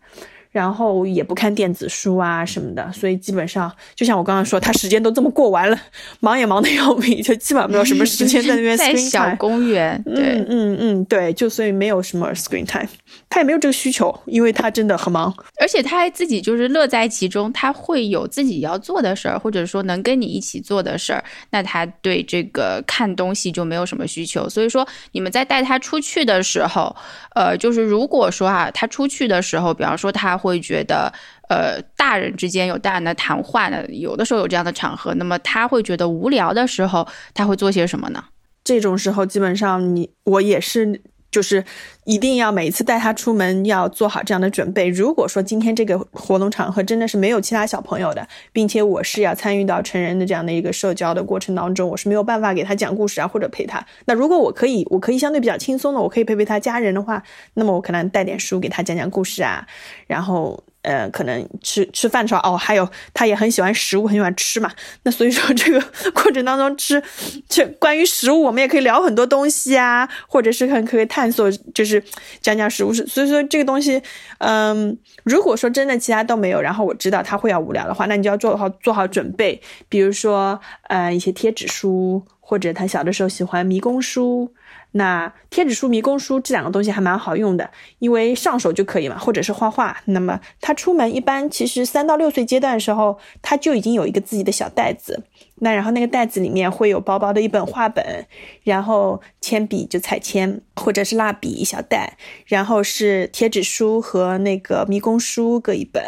然后也不看电子书啊什么的，所以基本上就像我刚刚说，他时间都这么过完了，忙也忙得要命，就基本上没有什么时间在那边。在小公园，对，嗯嗯对，就所以没有什么 screen time，他也没有这个需求，因为他真的很忙，而且他还自己就是乐在其中，他会有自己要做的事儿，或者说能跟你一起做的事儿，那他对这个看东西就没有什么需求。所以说你们在带他出去的时候，呃，就是如果说啊，他出去的时候，比方说他。会觉得，呃，大人之间有大人的谈话呢，有的时候有这样的场合，那么他会觉得无聊的时候，他会做些什么呢？这种时候，基本上你我也是。就是一定要每次带他出门要做好这样的准备。如果说今天这个活动场合真的是没有其他小朋友的，并且我是要参与到成人的这样的一个社交的过程当中，我是没有办法给他讲故事啊，或者陪他。那如果我可以，我可以相对比较轻松的，我可以陪陪他家人的话，那么我可能带点书给他讲讲故事啊，然后。呃，可能吃吃饭的时候哦，还有他也很喜欢食物，很喜欢吃嘛。那所以说这个过程当中吃，这关于食物我们也可以聊很多东西啊，或者是很可以探索，就是讲讲食物是。所以说这个东西，嗯，如果说真的其他都没有，然后我知道他会要无聊的话，那你就要做好做好准备，比如说呃一些贴纸书，或者他小的时候喜欢迷宫书。那贴纸书、迷宫书这两个东西还蛮好用的，因为上手就可以嘛，或者是画画。那么他出门一般其实三到六岁阶段的时候，他就已经有一个自己的小袋子。那然后那个袋子里面会有薄薄的一本画本，然后铅笔就彩铅或者是蜡笔一小袋，然后是贴纸书和那个迷宫书各一本，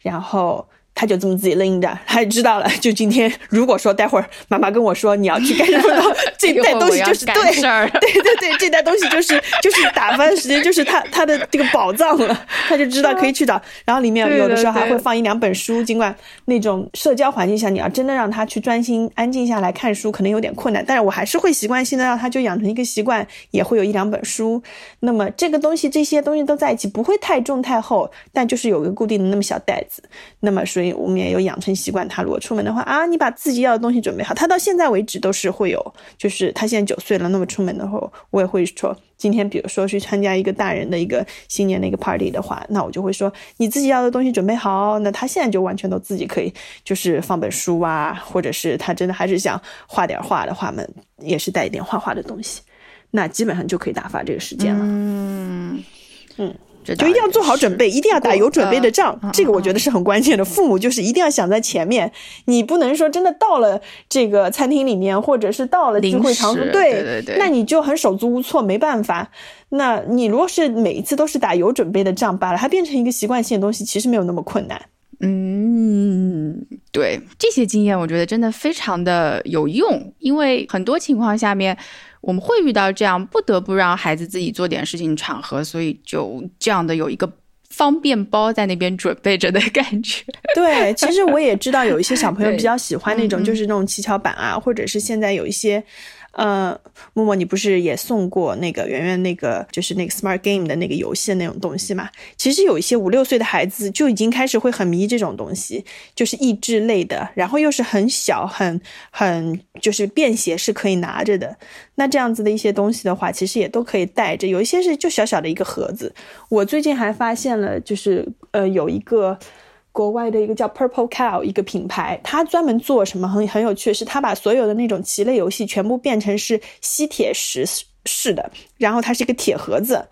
然后。他就这么自己拎着，他就知道了。就今天，如果说待会儿妈妈跟我说你要去干什么，这袋东西就是对，对对对，这袋东西就是就是打发时间，就是他他的这个宝藏了，他就知道可以去找。然后里面有的时候还会放一两本书，尽管那种社交环境下，你要真的让他去专心安静下来看书，可能有点困难。但是我还是会习惯性的让他就养成一个习惯，也会有一两本书。那么这个东西，这些东西都在一起，不会太重太厚，但就是有个固定的那么小袋子。那么所以。我们也有养成习惯，他如果出门的话啊，你把自己要的东西准备好。他到现在为止都是会有，就是他现在九岁了，那么出门的话，我也会说，今天比如说去参加一个大人的一个新年的一个 party 的话，那我就会说，你自己要的东西准备好。那他现在就完全都自己可以，就是放本书啊，或者是他真的还是想画点画的话，们也是带一点画画的东西，那基本上就可以打发这个时间了。嗯嗯。就一定要做好准备，一定要打有准备的仗，这个我觉得是很关键的。父母就是一定要想在前面，你不能说真的到了这个餐厅里面，或者是到了聚会场所，对对对，那你就很手足无措，没办法。那你如果是每一次都是打有准备的仗，把它变成一个习惯性的东西，其实没有那么困难。嗯，对，这些经验我觉得真的非常的有用，因为很多情况下面。我们会遇到这样不得不让孩子自己做点事情场合，所以就这样的有一个方便包在那边准备着的感觉。对，其实我也知道有一些小朋友比较喜欢那种，就是那种七巧板啊，或者是现在有一些，呃，默默，你不是也送过那个圆圆那个就是那个 Smart Game 的那个游戏的那种东西嘛？其实有一些五六岁的孩子就已经开始会很迷这种东西，就是益智类的，然后又是很小很很就是便携是可以拿着的。那这样子的一些东西的话，其实也都可以带着，有一些是就小小的一个盒子。我最近还发现了，就是呃有一个。国外的一个叫 Purple Cow 一个品牌，它专门做什么很很有趣，是它把所有的那种棋类游戏全部变成是吸铁石式的。然后它是一个铁盒子，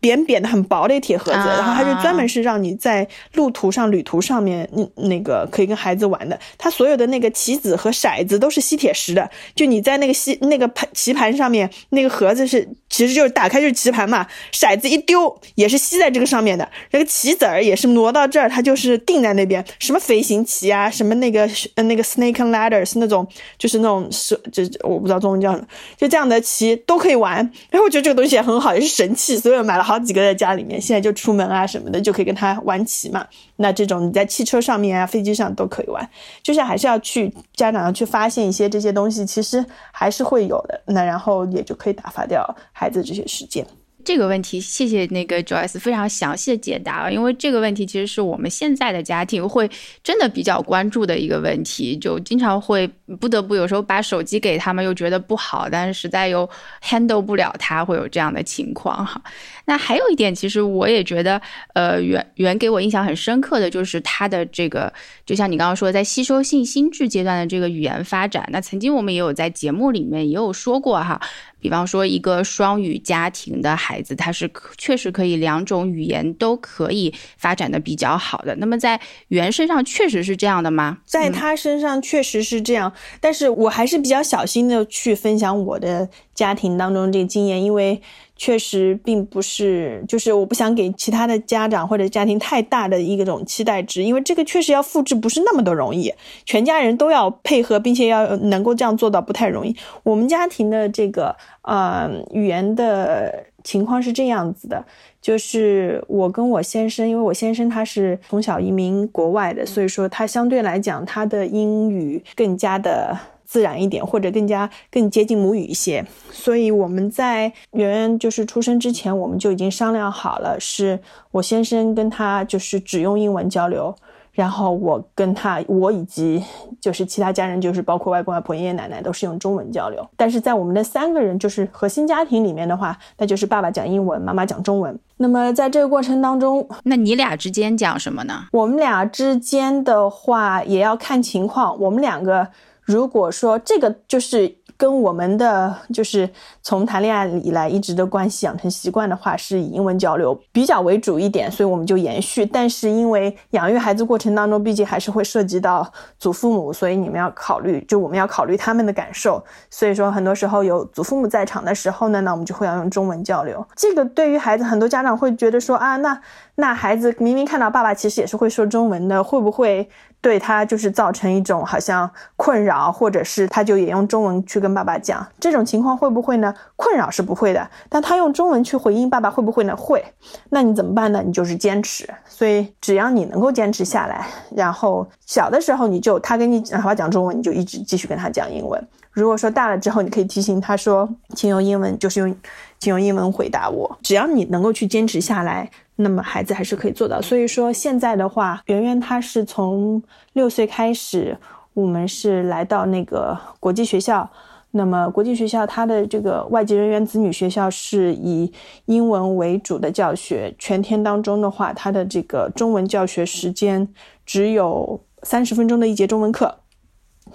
扁扁的、很薄的一个铁盒子。然后它就专门是让你在路途上、旅途上面，那那个可以跟孩子玩的。它所有的那个棋子和骰子都是吸铁石的。就你在那个吸那个盘棋盘上面，那个盒子是其实就是打开就是棋盘嘛。骰子一丢也是吸在这个上面的。那个棋子儿也是挪到这儿，它就是定在那边。什么飞行棋啊，什么那个呃那个 snake and ladders 那种，就是那种是这我不知道中文叫什么，就这样的棋都可以玩。然后我觉得。这个东西也很好，也是神器，所以我买了好几个在家里面。现在就出门啊什么的，就可以跟他玩棋嘛。那这种你在汽车上面啊、飞机上都可以玩，就是还是要去家长要去发现一些这些东西，其实还是会有的。那然后也就可以打发掉孩子这些时间。这个问题，谢谢那个 Joyce 非常详细的解答啊，因为这个问题其实是我们现在的家庭会真的比较关注的一个问题，就经常会不得不有时候把手机给他们，又觉得不好，但是实在又 handle 不了他，会有这样的情况哈。那还有一点，其实我也觉得，呃，原原给我印象很深刻的就是他的这个，就像你刚刚说，在吸收性心智阶段的这个语言发展。那曾经我们也有在节目里面也有说过哈，比方说一个双语家庭的孩子，他是确实可以两种语言都可以发展的比较好的。那么在原身上确实是这样的吗？在他身上确实是这样，但是我还是比较小心的去分享我的家庭当中这个经验，因为。确实并不是，就是我不想给其他的家长或者家庭太大的一个种期待值，因为这个确实要复制不是那么的容易，全家人都要配合，并且要能够这样做到不太容易。我们家庭的这个呃语言的情况是这样子的，就是我跟我先生，因为我先生他是从小移民国外的，所以说他相对来讲他的英语更加的。自然一点，或者更加更接近母语一些，所以我们在圆圆就是出生之前，我们就已经商量好了，是我先生跟他就是只用英文交流，然后我跟他，我以及就是其他家人，就是包括外公外婆、爷爷奶奶，都是用中文交流。但是在我们的三个人就是核心家庭里面的话，那就是爸爸讲英文，妈妈讲中文。那么在这个过程当中，那你俩之间讲什么呢？我们俩之间的话也要看情况，我们两个。如果说这个就是跟我们的就是从谈恋爱以来一直的关系养成习惯的话，是以英文交流比较为主一点，所以我们就延续。但是因为养育孩子过程当中，毕竟还是会涉及到祖父母，所以你们要考虑，就我们要考虑他们的感受。所以说很多时候有祖父母在场的时候呢，那我们就会要用中文交流。这个对于孩子，很多家长会觉得说啊，那那孩子明明看到爸爸其实也是会说中文的，会不会？对他就是造成一种好像困扰，或者是他就也用中文去跟爸爸讲这种情况会不会呢？困扰是不会的，但他用中文去回应爸爸会不会呢？会。那你怎么办呢？你就是坚持。所以只要你能够坚持下来，然后小的时候你就他跟你哪怕讲中文，你就一直继续跟他讲英文。如果说大了之后，你可以提醒他说，请用英文，就是用请用英文回答我。只要你能够去坚持下来。那么孩子还是可以做到，所以说现在的话，圆圆他是从六岁开始，我们是来到那个国际学校。那么国际学校它的这个外籍人员子女学校是以英文为主的教学，全天当中的话，它的这个中文教学时间只有三十分钟的一节中文课，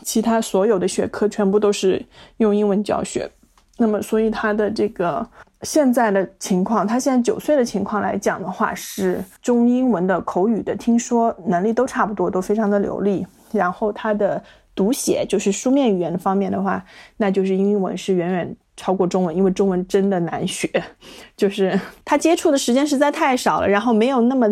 其他所有的学科全部都是用英文教学。那么所以他的这个。现在的情况，他现在九岁的情况来讲的话，是中英文的口语的听说能力都差不多，都非常的流利。然后他的读写，就是书面语言的方面的话，那就是英文是远远超过中文，因为中文真的难学，就是他接触的时间实在太少了，然后没有那么。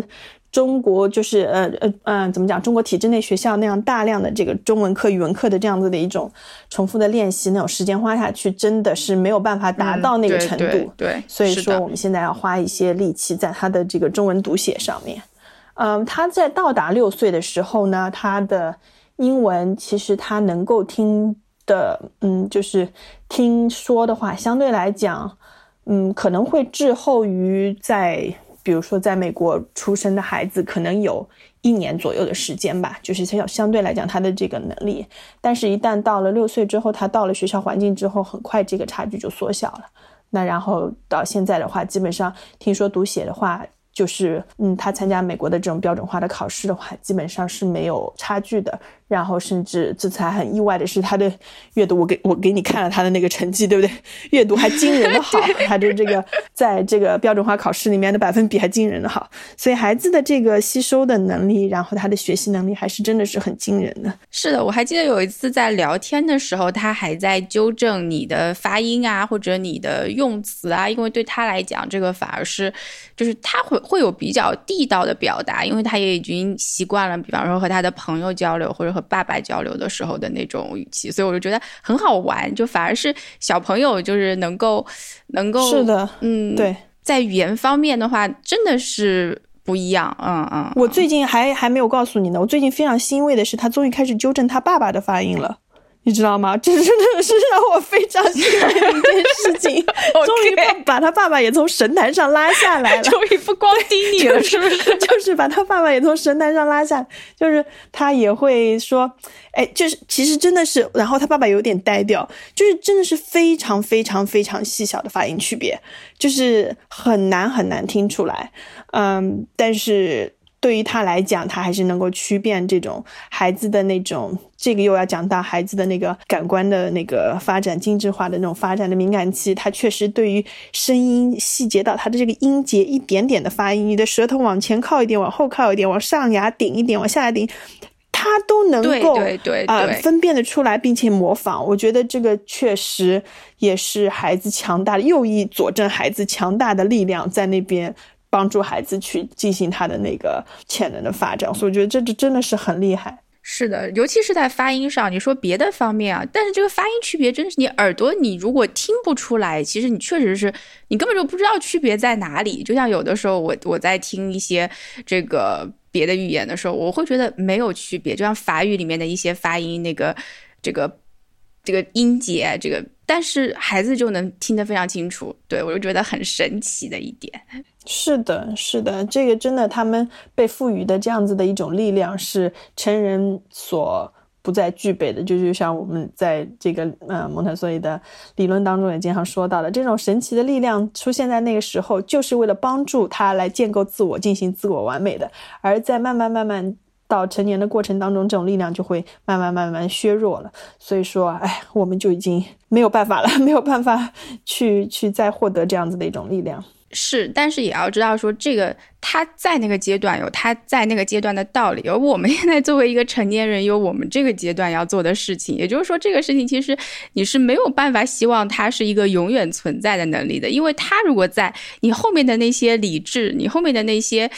中国就是呃呃嗯，怎么讲？中国体制内学校那样大量的这个中文课、语文课的这样子的一种重复的练习，那种时间花下去，真的是没有办法达到那个程度。对，所以说我们现在要花一些力气在他的这个中文读写上面。嗯，他在到达六岁的时候呢，他的英文其实他能够听的，嗯，就是听说的话，相对来讲，嗯，可能会滞后于在，比如说在美国出生的孩子，可能有一年左右的时间吧，就是相相对来讲他的这个能力，但是，一旦到了六岁之后，他到了学校环境之后，很快这个差距就缩小了。那然后到现在的话，基本上听说读写的话。就是，嗯，他参加美国的这种标准化的考试的话，基本上是没有差距的。然后，甚至这次还很意外的是，他的阅读，我给我给你看了他的那个成绩，对不对？阅读还惊人的好，他的这个在这个标准化考试里面的百分比还惊人的好。所以，孩子的这个吸收的能力，然后他的学习能力，还是真的是很惊人的。是的，我还记得有一次在聊天的时候，他还在纠正你的发音啊，或者你的用词啊，因为对他来讲，这个反而是，就是他会会有比较地道的表达，因为他也已经习惯了，比方说和他的朋友交流，或者和爸爸交流的时候的那种语气，所以我就觉得很好玩，就反而是小朋友就是能够能够是的，嗯，对，在语言方面的话，真的是不一样，嗯嗯。我最近还还没有告诉你呢，我最近非常欣慰的是，他终于开始纠正他爸爸的发音了。你知道吗？这真的是让我非常欣慰的一件事情。终于把把他爸爸也从神坛上拉下来了。终于不光盯你了，是不是？就是把他爸爸也从神坛上拉下，就是他也会说，哎，就是其实真的是，然后他爸爸有点呆掉，就是真的是非常非常非常细小的发音区别，就是很难很难听出来。嗯，但是。对于他来讲，他还是能够区辨这种孩子的那种，这个又要讲到孩子的那个感官的那个发展、精致化的那种发展的敏感期。他确实对于声音细节到他的这个音节一点点的发音，你的舌头往前靠一点，往后靠一点，往上牙顶一点，往下牙顶，他都能够啊分辨得出来，并且模仿。我觉得这个确实也是孩子强大的，又一佐证孩子强大的力量在那边。帮助孩子去进行他的那个潜能的发展，所以我觉得这这真的是很厉害。是的，尤其是在发音上，你说别的方面啊，但是这个发音区别真是你耳朵，你如果听不出来，其实你确实是你根本就不知道区别在哪里。就像有的时候我我在听一些这个别的语言的时候，我会觉得没有区别。就像法语里面的一些发音，那个这个这个音节，这个，但是孩子就能听得非常清楚。对我就觉得很神奇的一点。是的，是的，这个真的，他们被赋予的这样子的一种力量是成人所不再具备的。就就像我们在这个呃蒙台梭利的理论当中也经常说到的，这种神奇的力量出现在那个时候，就是为了帮助他来建构自我，进行自我完美的。而在慢慢慢慢到成年的过程当中，这种力量就会慢慢慢慢削弱了。所以说，哎，我们就已经没有办法了，没有办法去去再获得这样子的一种力量。是，但是也要知道说这个。他在那个阶段有他在那个阶段的道理，而我们现在作为一个成年人，有我们这个阶段要做的事情。也就是说，这个事情其实你是没有办法希望它是一个永远存在的能力的，因为它如果在你后面的那些理智、你后面的那些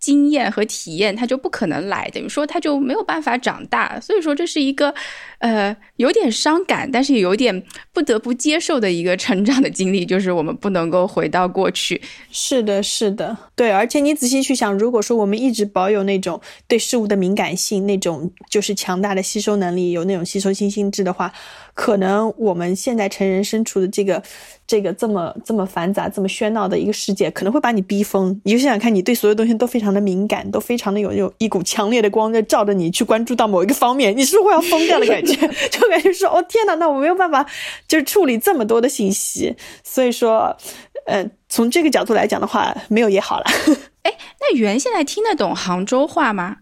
经验和体验，它就不可能来，等于说它就没有办法长大。所以说，这是一个呃有点伤感，但是也有点不得不接受的一个成长的经历，就是我们不能够回到过去。是的，是的，对，而且你。你仔细去想，如果说我们一直保有那种对事物的敏感性，那种就是强大的吸收能力，有那种吸收性心智的话，可能我们现在成人身处的这个这个这么这么繁杂、这么喧闹的一个世界，可能会把你逼疯。你就想想看，你对所有东西都非常的敏感，都非常的有有一股强烈的光在照着你，去关注到某一个方面，你是会要疯掉的感觉，就感觉说，哦天哪，那我没有办法就是处理这么多的信息。所以说，呃，从这个角度来讲的话，没有也好了。哎，那袁现在听得懂杭州话吗？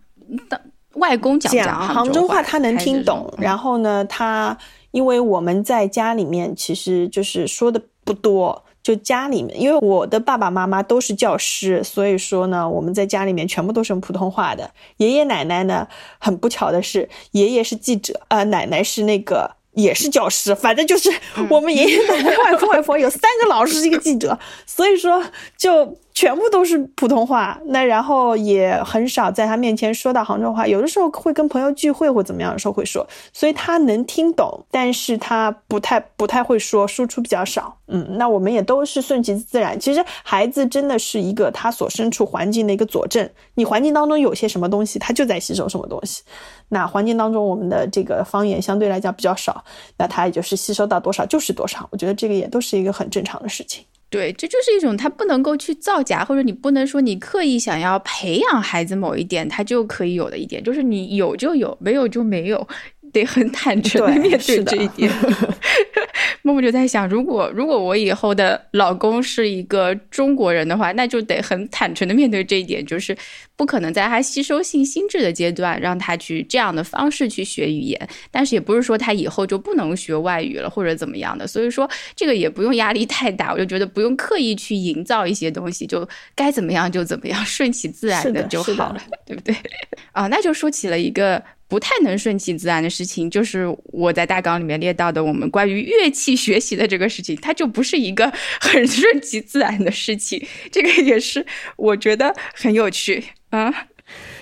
外公讲讲杭州话，他能听懂。然后呢，他因为我们在家里面其实就是说的不多，就家里面，因为我的爸爸妈妈都是教师，所以说呢，我们在家里面全部都是用普通话的。爷爷奶奶呢，很不巧的是，爷爷是记者，呃，奶奶是那个。也是教师，反正就是我们爷爷奶奶、外公外婆有三个老师，一个记者，所以说就全部都是普通话，那然后也很少在他面前说到杭州话，有的时候会跟朋友聚会或怎么样的时候会说，所以他能听懂，但是他不太不太会说，输出比较少。嗯，那我们也都是顺其自然。其实孩子真的是一个他所身处环境的一个佐证，你环境当中有些什么东西，他就在吸收什么东西。那环境当中我们的这个方言相对来讲比较少，那他也就是吸收到多少就是多少。我觉得这个也都是一个很正常的事情。对，这就是一种他不能够去造假，或者你不能说你刻意想要培养孩子某一点，他就可以有的一点，就是你有就有，没有就没有，得很坦诚的面对这一点。默默就在想，如果如果我以后的老公是一个中国人的话，那就得很坦诚的面对这一点，就是不可能在他吸收性心智的阶段让他去这样的方式去学语言，但是也不是说他以后就不能学外语了或者怎么样的，所以说这个也不用压力太大，我就觉得不用刻意去营造一些东西，就该怎么样就怎么样，顺其自然的就好了，对不对？啊，那就说起了一个。不太能顺其自然的事情，就是我在大纲里面列到的我们关于乐器学习的这个事情，它就不是一个很顺其自然的事情。这个也是我觉得很有趣啊，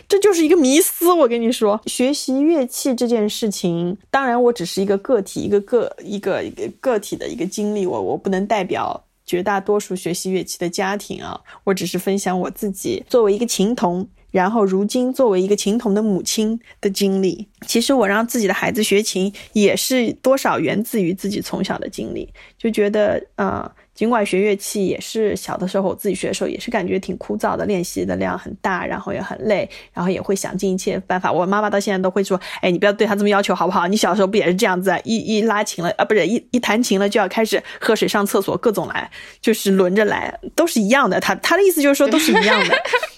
这就是一个迷思。我跟你说，学习乐器这件事情，当然我只是一个个体，一个个一个一个个体的一个经历，我我不能代表绝大多数学习乐器的家庭啊，我只是分享我自己作为一个琴童。然后，如今作为一个琴童的母亲的经历，其实我让自己的孩子学琴，也是多少源自于自己从小的经历，就觉得，呃。尽管学乐器也是小的时候，我自己学的时候也是感觉挺枯燥的，练习的量很大，然后也很累，然后也会想尽一切办法。我妈妈到现在都会说：“哎，你不要对他这么要求好不好？你小时候不也是这样子啊？一一拉琴了啊，不是一一弹琴了就要开始喝水、上厕所，各种来，就是轮着来，都是一样的。他他的意思就是说都是一样的。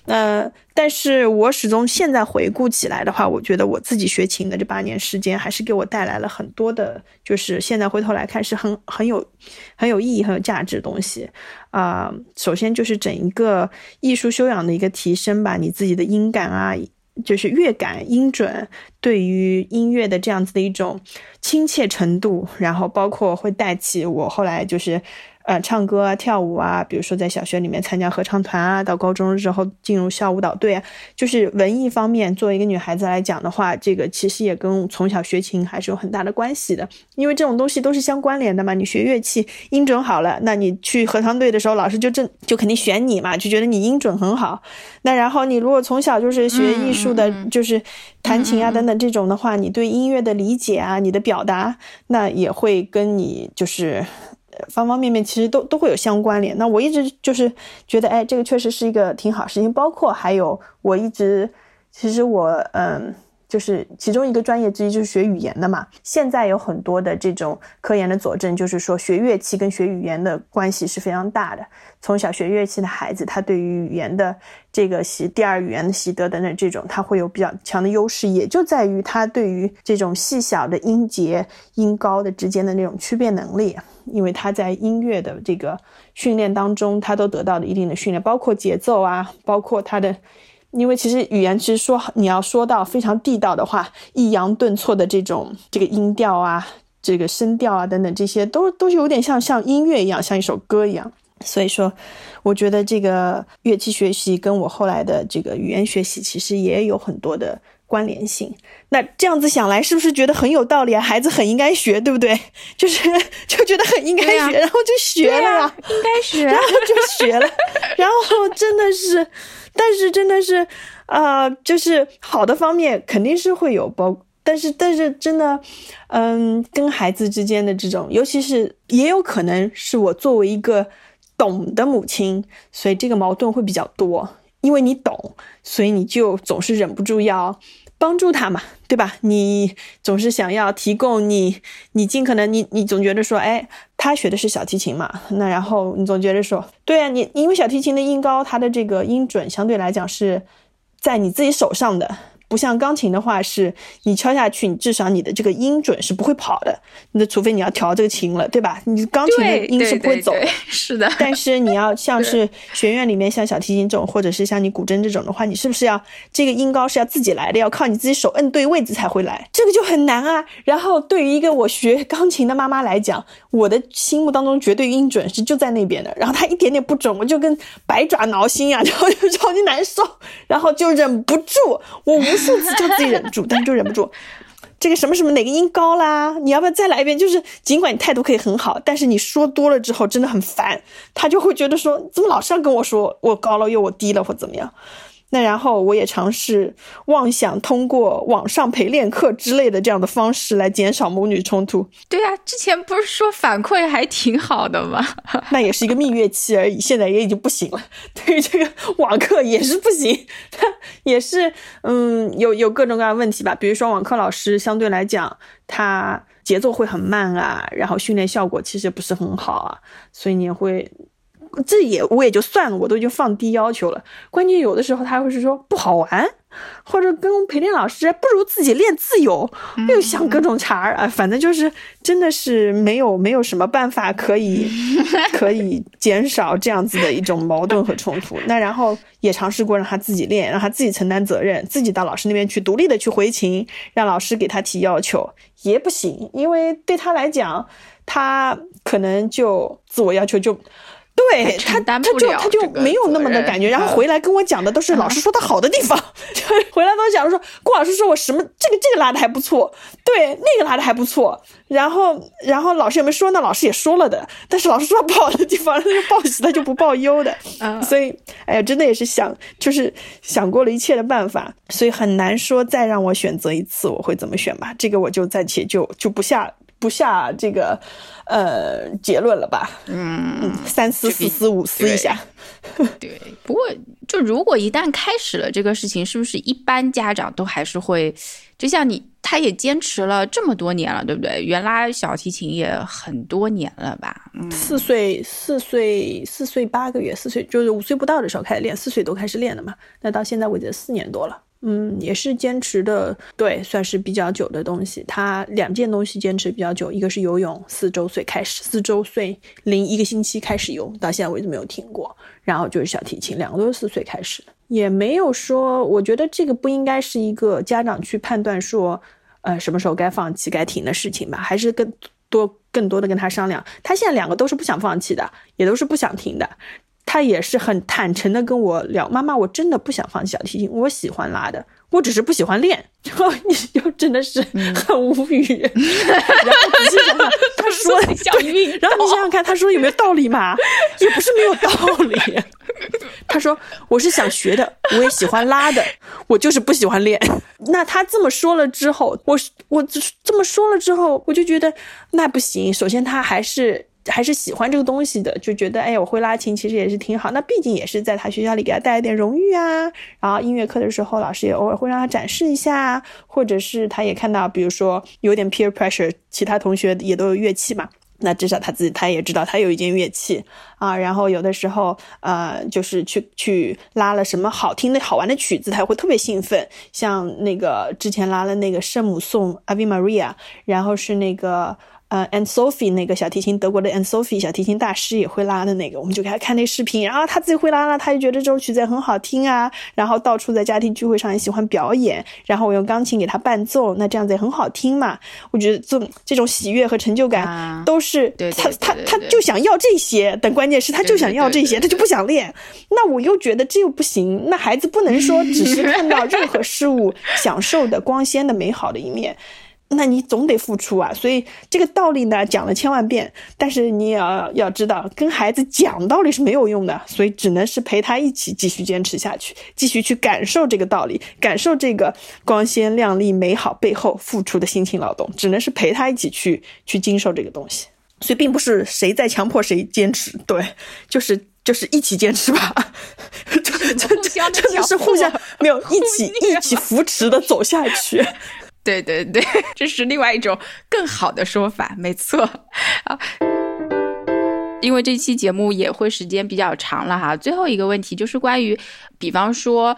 呃，但是我始终现在回顾起来的话，我觉得我自己学琴的这八年时间，还是给我带来了很多的，就是现在回头来看是很很有很有意义、很有价值。的东西啊，首先就是整一个艺术修养的一个提升吧，你自己的音感啊，就是乐感、音准，对于音乐的这样子的一种亲切程度，然后包括会带起我后来就是。呃，唱歌啊，跳舞啊，比如说在小学里面参加合唱团啊，到高中之后进入校舞蹈队啊，就是文艺方面，作为一个女孩子来讲的话，这个其实也跟从小学琴还是有很大的关系的，因为这种东西都是相关联的嘛。你学乐器，音准好了，那你去合唱队的时候，老师就正就肯定选你嘛，就觉得你音准很好。那然后你如果从小就是学艺术的，就是弹琴啊等等这种的话，你对音乐的理解啊，你的表达，那也会跟你就是。方方面面其实都都会有相关联。那我一直就是觉得，哎，这个确实是一个挺好事情。包括还有，我一直其实我嗯。就是其中一个专业之一，就是学语言的嘛。现在有很多的这种科研的佐证，就是说学乐器跟学语言的关系是非常大的。从小学乐器的孩子，他对于语言的这个习第二语言的习得等等这种，他会有比较强的优势，也就在于他对于这种细小的音节、音高的之间的那种区别能力，因为他在音乐的这个训练当中，他都得到了一定的训练，包括节奏啊，包括他的。因为其实语言其实说你要说到非常地道的话，抑扬顿挫的这种这个音调啊，这个声调啊等等，这些都都是有点像像音乐一样，像一首歌一样。所以说，我觉得这个乐器学习跟我后来的这个语言学习其实也有很多的关联性。那这样子想来，是不是觉得很有道理啊？孩子很应该学，对不对？就是就觉得很应该学，然后就学了呀，应该学，然后就学了，然后真的是。但是真的是，啊，就是好的方面肯定是会有包，但是但是真的，嗯，跟孩子之间的这种，尤其是也有可能是我作为一个懂的母亲，所以这个矛盾会比较多，因为你懂，所以你就总是忍不住要。帮助他嘛，对吧？你总是想要提供你，你尽可能，你你总觉得说，哎，他学的是小提琴嘛，那然后你总觉得说，对啊，你因为小提琴的音高，它的这个音准相对来讲是在你自己手上的，不像钢琴的话，是你敲下去，你至少你的这个音准是不会跑的。那除非你要调这个琴了，对吧？你钢琴的音是不会走的。是的。但是你要像是学院里面像小提琴这种，或者是像你古筝这种的话，你是不是要这个音高是要自己来的，要靠你自己手摁对位置才会来？这个就很难啊。然后对于一个我学钢琴的妈妈来讲，我的心目当中绝对音准是就在那边的。然后它一点点不准，我就跟百爪挠心呀，然后就超级难受，然后就忍不住我。无数次就自己忍不住，但是就忍不住。这个什么什么哪个音高啦？你要不要再来一遍？就是尽管你态度可以很好，但是你说多了之后真的很烦，他就会觉得说怎么老是要跟我说我高了又我低了或怎么样。那然后我也尝试妄想通过网上陪练课之类的这样的方式来减少母女冲突。对啊，之前不是说反馈还挺好的吗？那也是一个蜜月期而已，现在也已经不行了。对于这个网课也是不行，他也是嗯有有各种各样的问题吧。比如说网课老师相对来讲，他节奏会很慢啊，然后训练效果其实不是很好啊，所以你也会。这也我也就算了，我都已经放低要求了。关键有的时候他会是说不好玩，或者跟陪练老师不如自己练自由，又想各种茬儿啊，反正就是真的是没有没有什么办法可以 可以减少这样子的一种矛盾和冲突。那然后也尝试过让他自己练，让他自己承担责任，自己到老师那边去独立的去回琴，让老师给他提要求也不行，因为对他来讲，他可能就自我要求就。对他，他就他就没有那么的感觉，然后回来跟我讲的都是老师说他好的地方，回来都讲说顾老师说我什么这个这个拉的还不错，对那个拉的还不错，然后然后老师有没有说呢？老师也说了的，但是老师说不好的地方，他就报喜，他就不报忧的，所以哎呀，真的也是想就是想过了一切的办法，所以很难说再让我选择一次我会怎么选吧，这个我就暂且就就不下。不下这个呃结论了吧？嗯，三思四思五思一下。对，不过就如果一旦开始了这个事情，是不是一般家长都还是会，就像你，他也坚持了这么多年了，对不对？原来小提琴也很多年了吧？四岁，四岁，四岁八个月，四岁就是五岁不到的时候开始练，四岁都开始练了嘛？那到现在为止四年多了。嗯，也是坚持的，对，算是比较久的东西。他两件东西坚持比较久，一个是游泳，四周岁开始，四周岁零一个星期开始游，到现在为止没有停过。然后就是小提琴，两个都是四岁开始，也没有说，我觉得这个不应该是一个家长去判断说，呃，什么时候该放弃、该停的事情吧，还是更多、更多的跟他商量。他现在两个都是不想放弃的，也都是不想停的。他也是很坦诚的跟我聊，妈妈，我真的不想放弃小提琴，我喜欢拉的，我只是不喜欢练。然 后你就真的是很无语。然后仔细想想，他说对，然后你想想看，他说有没有道理嘛？也不是没有道理。他说我是想学的，我也喜欢拉的，我就是不喜欢练。那他这么说了之后，我我这么说了之后，我就觉得那不行。首先他还是。还是喜欢这个东西的，就觉得哎，我会拉琴，其实也是挺好。那毕竟也是在他学校里给他带来点荣誉啊。然后音乐课的时候，老师也偶尔会让他展示一下，或者是他也看到，比如说有点 peer pressure，其他同学也都有乐器嘛。那至少他自己他也知道他有一件乐器啊。然后有的时候呃，就是去去拉了什么好听的好玩的曲子，他会特别兴奋。像那个之前拉了那个圣母颂 Ave Maria，然后是那个。呃，And Sophie 那个小提琴，德国的 And Sophie 小提琴大师也会拉的那个，我们就给他看那视频，然后他自己会拉了，他就觉得这首曲子很好听啊，然后到处在家庭聚会上也喜欢表演，然后我用钢琴给他伴奏，那这样子也很好听嘛。我觉得这这种喜悦和成就感都是他他他就想要这些，但关键是他就想要这些，他就不想练。那我又觉得这又不行，那孩子不能说只是看到任何事物 享受的光鲜的美好的一面。那你总得付出啊，所以这个道理呢讲了千万遍，但是你也要要知道，跟孩子讲道理是没有用的，所以只能是陪他一起继续坚持下去，继续去感受这个道理，感受这个光鲜亮丽美好背后付出的辛勤劳动，只能是陪他一起去去经受这个东西，所以并不是谁在强迫谁坚持，对，就是就是一起坚持吧，真真的是互相没有一起 一起扶持的走下去。对对对，这是另外一种更好的说法，没错啊。因为这期节目也会时间比较长了哈，最后一个问题就是关于，比方说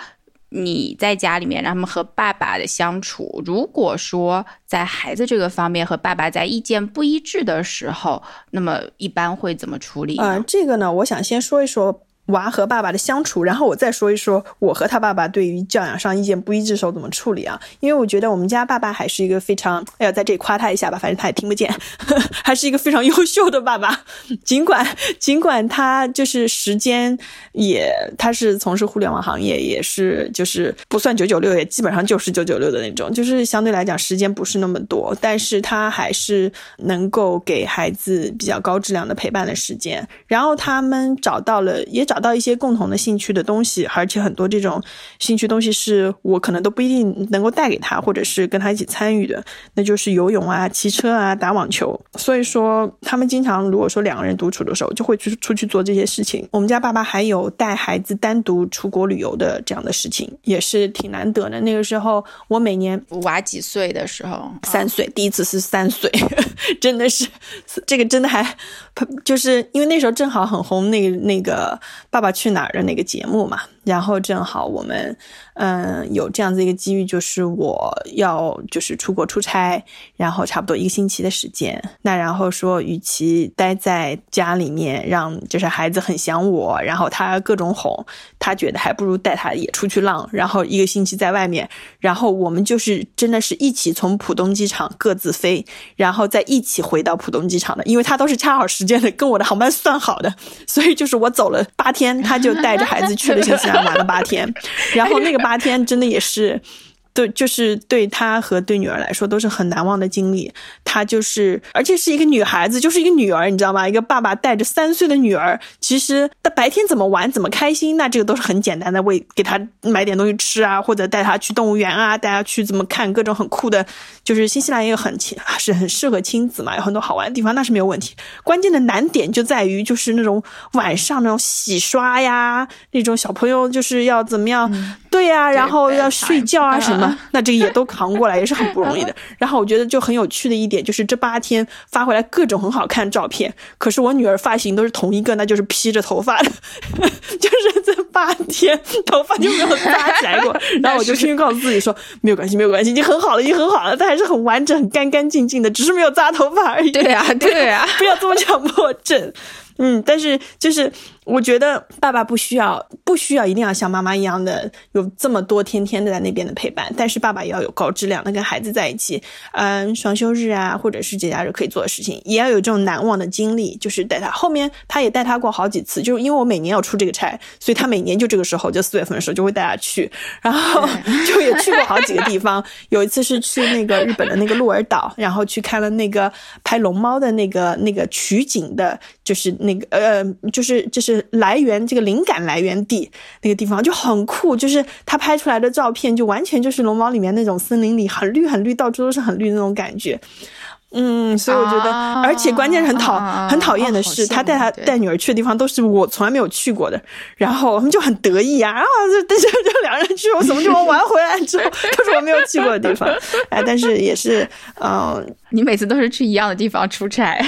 你在家里面让他们和爸爸的相处，如果说在孩子这个方面和爸爸在意见不一致的时候，那么一般会怎么处理？嗯，这个呢，我想先说一说。娃和爸爸的相处，然后我再说一说我和他爸爸对于教养上意见不一致时候怎么处理啊？因为我觉得我们家爸爸还是一个非常，哎呀，在这里夸他一下吧，反正他也听不见，呵 还是一个非常优秀的爸爸。尽管尽管他就是时间也，他是从事互联网行业，也是就是不算九九六，也基本上就是九九六的那种，就是相对来讲时间不是那么多，但是他还是能够给孩子比较高质量的陪伴的时间。然后他们找到了，也找。找到一些共同的兴趣的东西，而且很多这种兴趣东西是我可能都不一定能够带给他，或者是跟他一起参与的，那就是游泳啊、骑车啊、打网球。所以说，他们经常如果说两个人独处的时候，就会去出去做这些事情。我们家爸爸还有带孩子单独出国旅游的这样的事情，也是挺难得的。那个时候，我每年娃几岁的时候，三岁，第一次是三岁，真的是这个真的还就是因为那时候正好很红，那个那个。爸爸去哪儿的那个节目嘛，然后正好我们。嗯，有这样子一个机遇，就是我要就是出国出差，然后差不多一个星期的时间。那然后说，与其待在家里面，让就是孩子很想我，然后他各种哄，他觉得还不如带他也出去浪，然后一个星期在外面，然后我们就是真的是一起从浦东机场各自飞，然后再一起回到浦东机场的，因为他都是掐好时间的，跟我的航班算好的，所以就是我走了八天，他就带着孩子去了新西兰玩了八天，然后那个八八。天真的也是。对，就是对他和对女儿来说都是很难忘的经历。她就是，而且是一个女孩子，就是一个女儿，你知道吗？一个爸爸带着三岁的女儿，其实他白天怎么玩，怎么开心，那这个都是很简单的，为给他买点东西吃啊，或者带他去动物园啊，带他去怎么看各种很酷的，就是新西兰也有很亲，是很适合亲子嘛，有很多好玩的地方，那是没有问题。关键的难点就在于，就是那种晚上那种洗刷呀，那种小朋友就是要怎么样，对呀，然后要睡觉啊什么。那这个也都扛过来，也是很不容易的。然后我觉得就很有趣的一点就是，这八天发回来各种很好看照片。可是我女儿发型都是同一个，那就是披着头发的，就是这八天头发就没有扎起来过。然后我就天天告诉自己说，没有关系，没有关系，已经很好了，已经很好了。它还是很完整、很干干净净的，只是没有扎头发而已。对呀，对呀，不要这么强迫症。嗯，但是就是我觉得爸爸不需要不需要一定要像妈妈一样的有这么多天天的在那边的陪伴，但是爸爸也要有高质量的跟孩子在一起，嗯，双休日啊或者是节假日可以做的事情，也要有这种难忘的经历，就是带他后面他也带他过好几次，就是因为我每年要出这个差，所以他每年就这个时候就四月份的时候就会带他去，然后就也去过好几个地方，有一次是去那个日本的那个鹿儿岛，然后去看了那个拍龙猫的那个那个取景的，就是。那个呃，就是就是 来源这个灵感来源地那个地方就很酷，就是他拍出来的照片就完全就是龙猫里面那种森林里很绿很绿，到处都是很绿的那种感觉。嗯，所以我觉得，而且关键是很讨很讨厌的是，他带他带女儿去的地方都是我从来没有去过的，然后我们就很得意啊，然后就就就两人去我什么地方玩回来之后都是我没有去过的地方，哎，但是也是嗯，你每次都是去一样的地方出差。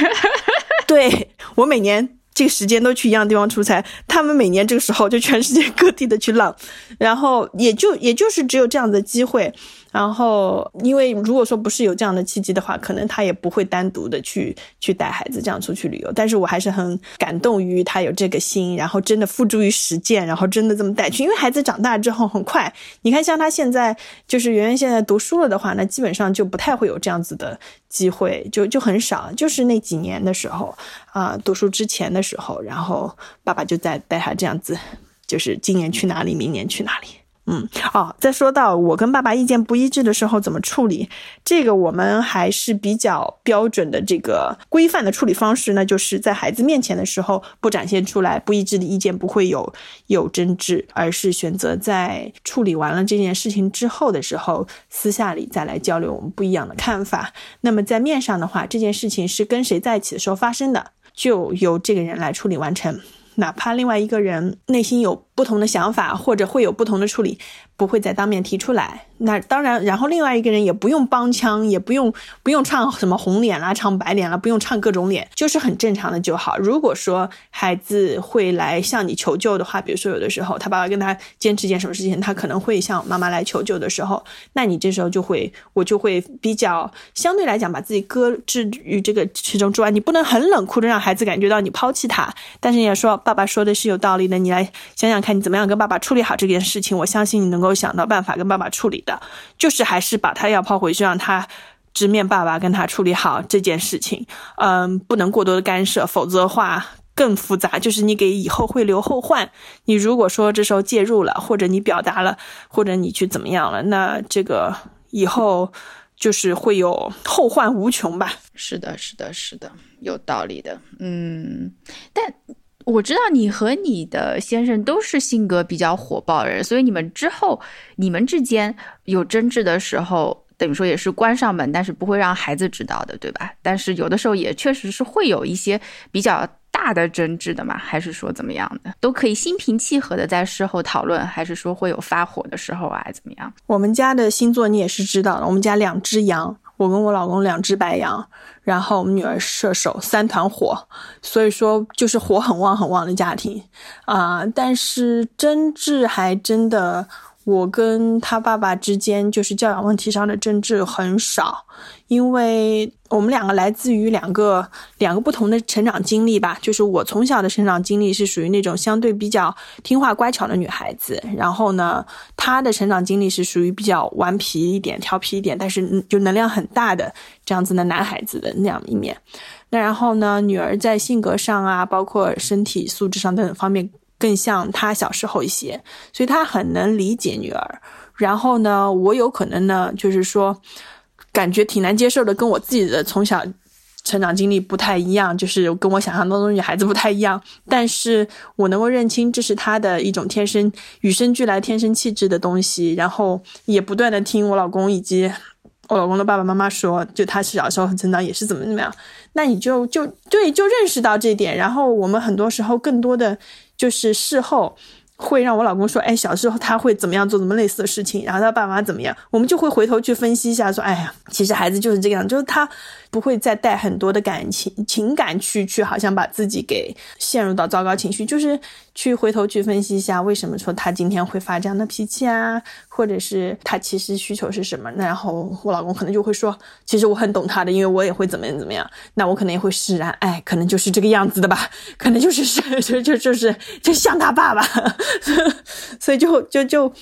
对我每年这个时间都去一样地方出差，他们每年这个时候就全世界各地的去浪，然后也就也就是只有这样的机会。然后，因为如果说不是有这样的契机的话，可能他也不会单独的去去带孩子这样出去旅游。但是我还是很感动于他有这个心，然后真的付诸于实践，然后真的这么带去。因为孩子长大之后很快，你看像他现在就是圆圆现在读书了的话，那基本上就不太会有这样子的机会，就就很少。就是那几年的时候啊，读书之前的时候，然后爸爸就在带他这样子，就是今年去哪里，明年去哪里。嗯，哦，再说到我跟爸爸意见不一致的时候怎么处理，这个我们还是比较标准的这个规范的处理方式，那就是在孩子面前的时候不展现出来不一致的意见，不会有有争执，而是选择在处理完了这件事情之后的时候，私下里再来交流我们不一样的看法。那么在面上的话，这件事情是跟谁在一起的时候发生的，就由这个人来处理完成。哪怕另外一个人内心有不同的想法，或者会有不同的处理。不会再当面提出来，那当然，然后另外一个人也不用帮腔，也不用不用唱什么红脸啦，唱白脸啦，不用唱各种脸，就是很正常的就好。如果说孩子会来向你求救的话，比如说有的时候他爸爸跟他坚持一件什么事情，他可能会向妈妈来求救的时候，那你这时候就会，我就会比较相对来讲把自己搁置于这个其中之外。你不能很冷酷的让孩子感觉到你抛弃他，但是你要说爸爸说的是有道理的，你来想想看你怎么样跟爸爸处理好这件事情，我相信你能够。想到办法跟爸爸处理的，就是还是把他要抛回去，让他直面爸爸，跟他处理好这件事情。嗯，不能过多的干涉，否则的话更复杂。就是你给以后会留后患。你如果说这时候介入了，或者你表达了，或者你去怎么样了，那这个以后就是会有后患无穷吧？是的，是的，是的，有道理的。嗯，但。我知道你和你的先生都是性格比较火爆的人，所以你们之后你们之间有争执的时候，等于说也是关上门，但是不会让孩子知道的，对吧？但是有的时候也确实是会有一些比较大的争执的嘛，还是说怎么样的，都可以心平气和的在事后讨论，还是说会有发火的时候啊，怎么样？我们家的星座你也是知道的，我们家两只羊。我跟我老公两只白羊，然后我们女儿射手，三团火，所以说就是火很旺很旺的家庭啊。但是争执还真的。我跟他爸爸之间就是教养问题上的争执很少，因为我们两个来自于两个两个不同的成长经历吧。就是我从小的成长经历是属于那种相对比较听话乖巧的女孩子，然后呢，他的成长经历是属于比较顽皮一点、调皮一点，但是就能量很大的这样子的男孩子的那样一面。那然后呢，女儿在性格上啊，包括身体素质上等等方面。更像他小时候一些，所以他很能理解女儿。然后呢，我有可能呢，就是说，感觉挺难接受的，跟我自己的从小成长经历不太一样，就是跟我想象当中女孩子不太一样。但是我能够认清这是他的一种天生与生俱来、天生气质的东西。然后也不断的听我老公以及 我老公的爸爸妈妈说，就他是小时候成长也是怎么怎么样。那你就就对，就认识到这点。然后我们很多时候更多的。就是事后会让我老公说，哎，小时候他会怎么样做怎么类似的事情，然后他爸妈怎么样，我们就会回头去分析一下，说，哎呀，其实孩子就是这个样子，就是他。不会再带很多的感情情感去去，好像把自己给陷入到糟糕情绪，就是去回头去分析一下，为什么说他今天会发这样的脾气啊，或者是他其实需求是什么？那然后我老公可能就会说，其实我很懂他的，因为我也会怎么样怎么样。那我可能也会释然，哎，可能就是这个样子的吧，可能就是是就就就是就像他爸爸，所以就就就。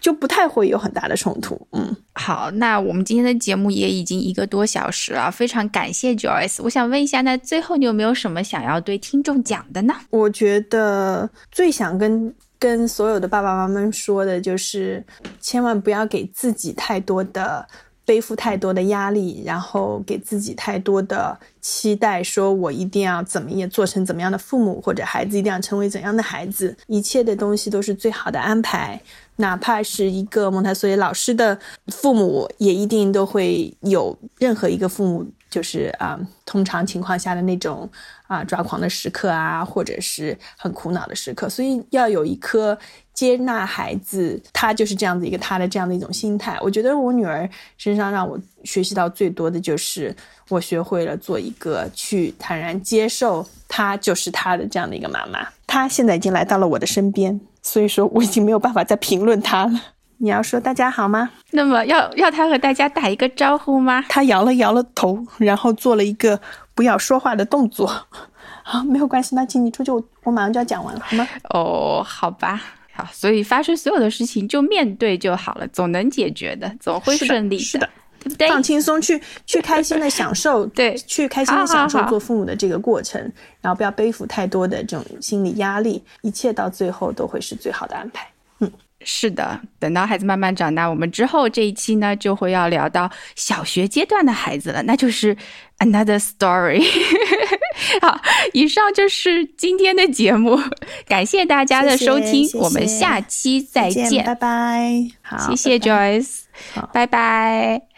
就不太会有很大的冲突，嗯，好，那我们今天的节目也已经一个多小时了，非常感谢 Joyce。我想问一下，那最后你有没有什么想要对听众讲的呢？我觉得最想跟跟所有的爸爸妈妈说的就是，千万不要给自己太多的。背负太多的压力，然后给自己太多的期待，说我一定要怎么也做成怎么样的父母，或者孩子一定要成为怎样的孩子，一切的东西都是最好的安排。哪怕是一个蒙台梭利老师的父母，也一定都会有任何一个父母。就是啊，通常情况下的那种啊抓狂的时刻啊，或者是很苦恼的时刻，所以要有一颗接纳孩子，他就是这样子一个他的这样的一种心态。我觉得我女儿身上让我学习到最多的就是，我学会了做一个去坦然接受他就是他的这样的一个妈妈。她现在已经来到了我的身边，所以说我已经没有办法再评论她了。你要说大家好吗？那么要要他和大家打一个招呼吗？他摇了摇了头，然后做了一个不要说话的动作。好，没有关系，那请你出去，我我马上就要讲完了，好吗？哦，好吧，好，所以发生所有的事情就面对就好了，总能解决的，总会顺利的，对不对？放轻松，去去开心的享受，对，去开心的享受做父母的这个过程，然后不要背负太多的这种心理压力，一切到最后都会是最好的安排。是的，等到孩子慢慢长大，我们之后这一期呢就会要聊到小学阶段的孩子了，那就是 another story。好，以上就是今天的节目，感谢大家的收听，我们下期再见，拜拜。好，谢谢 Joyce，拜拜。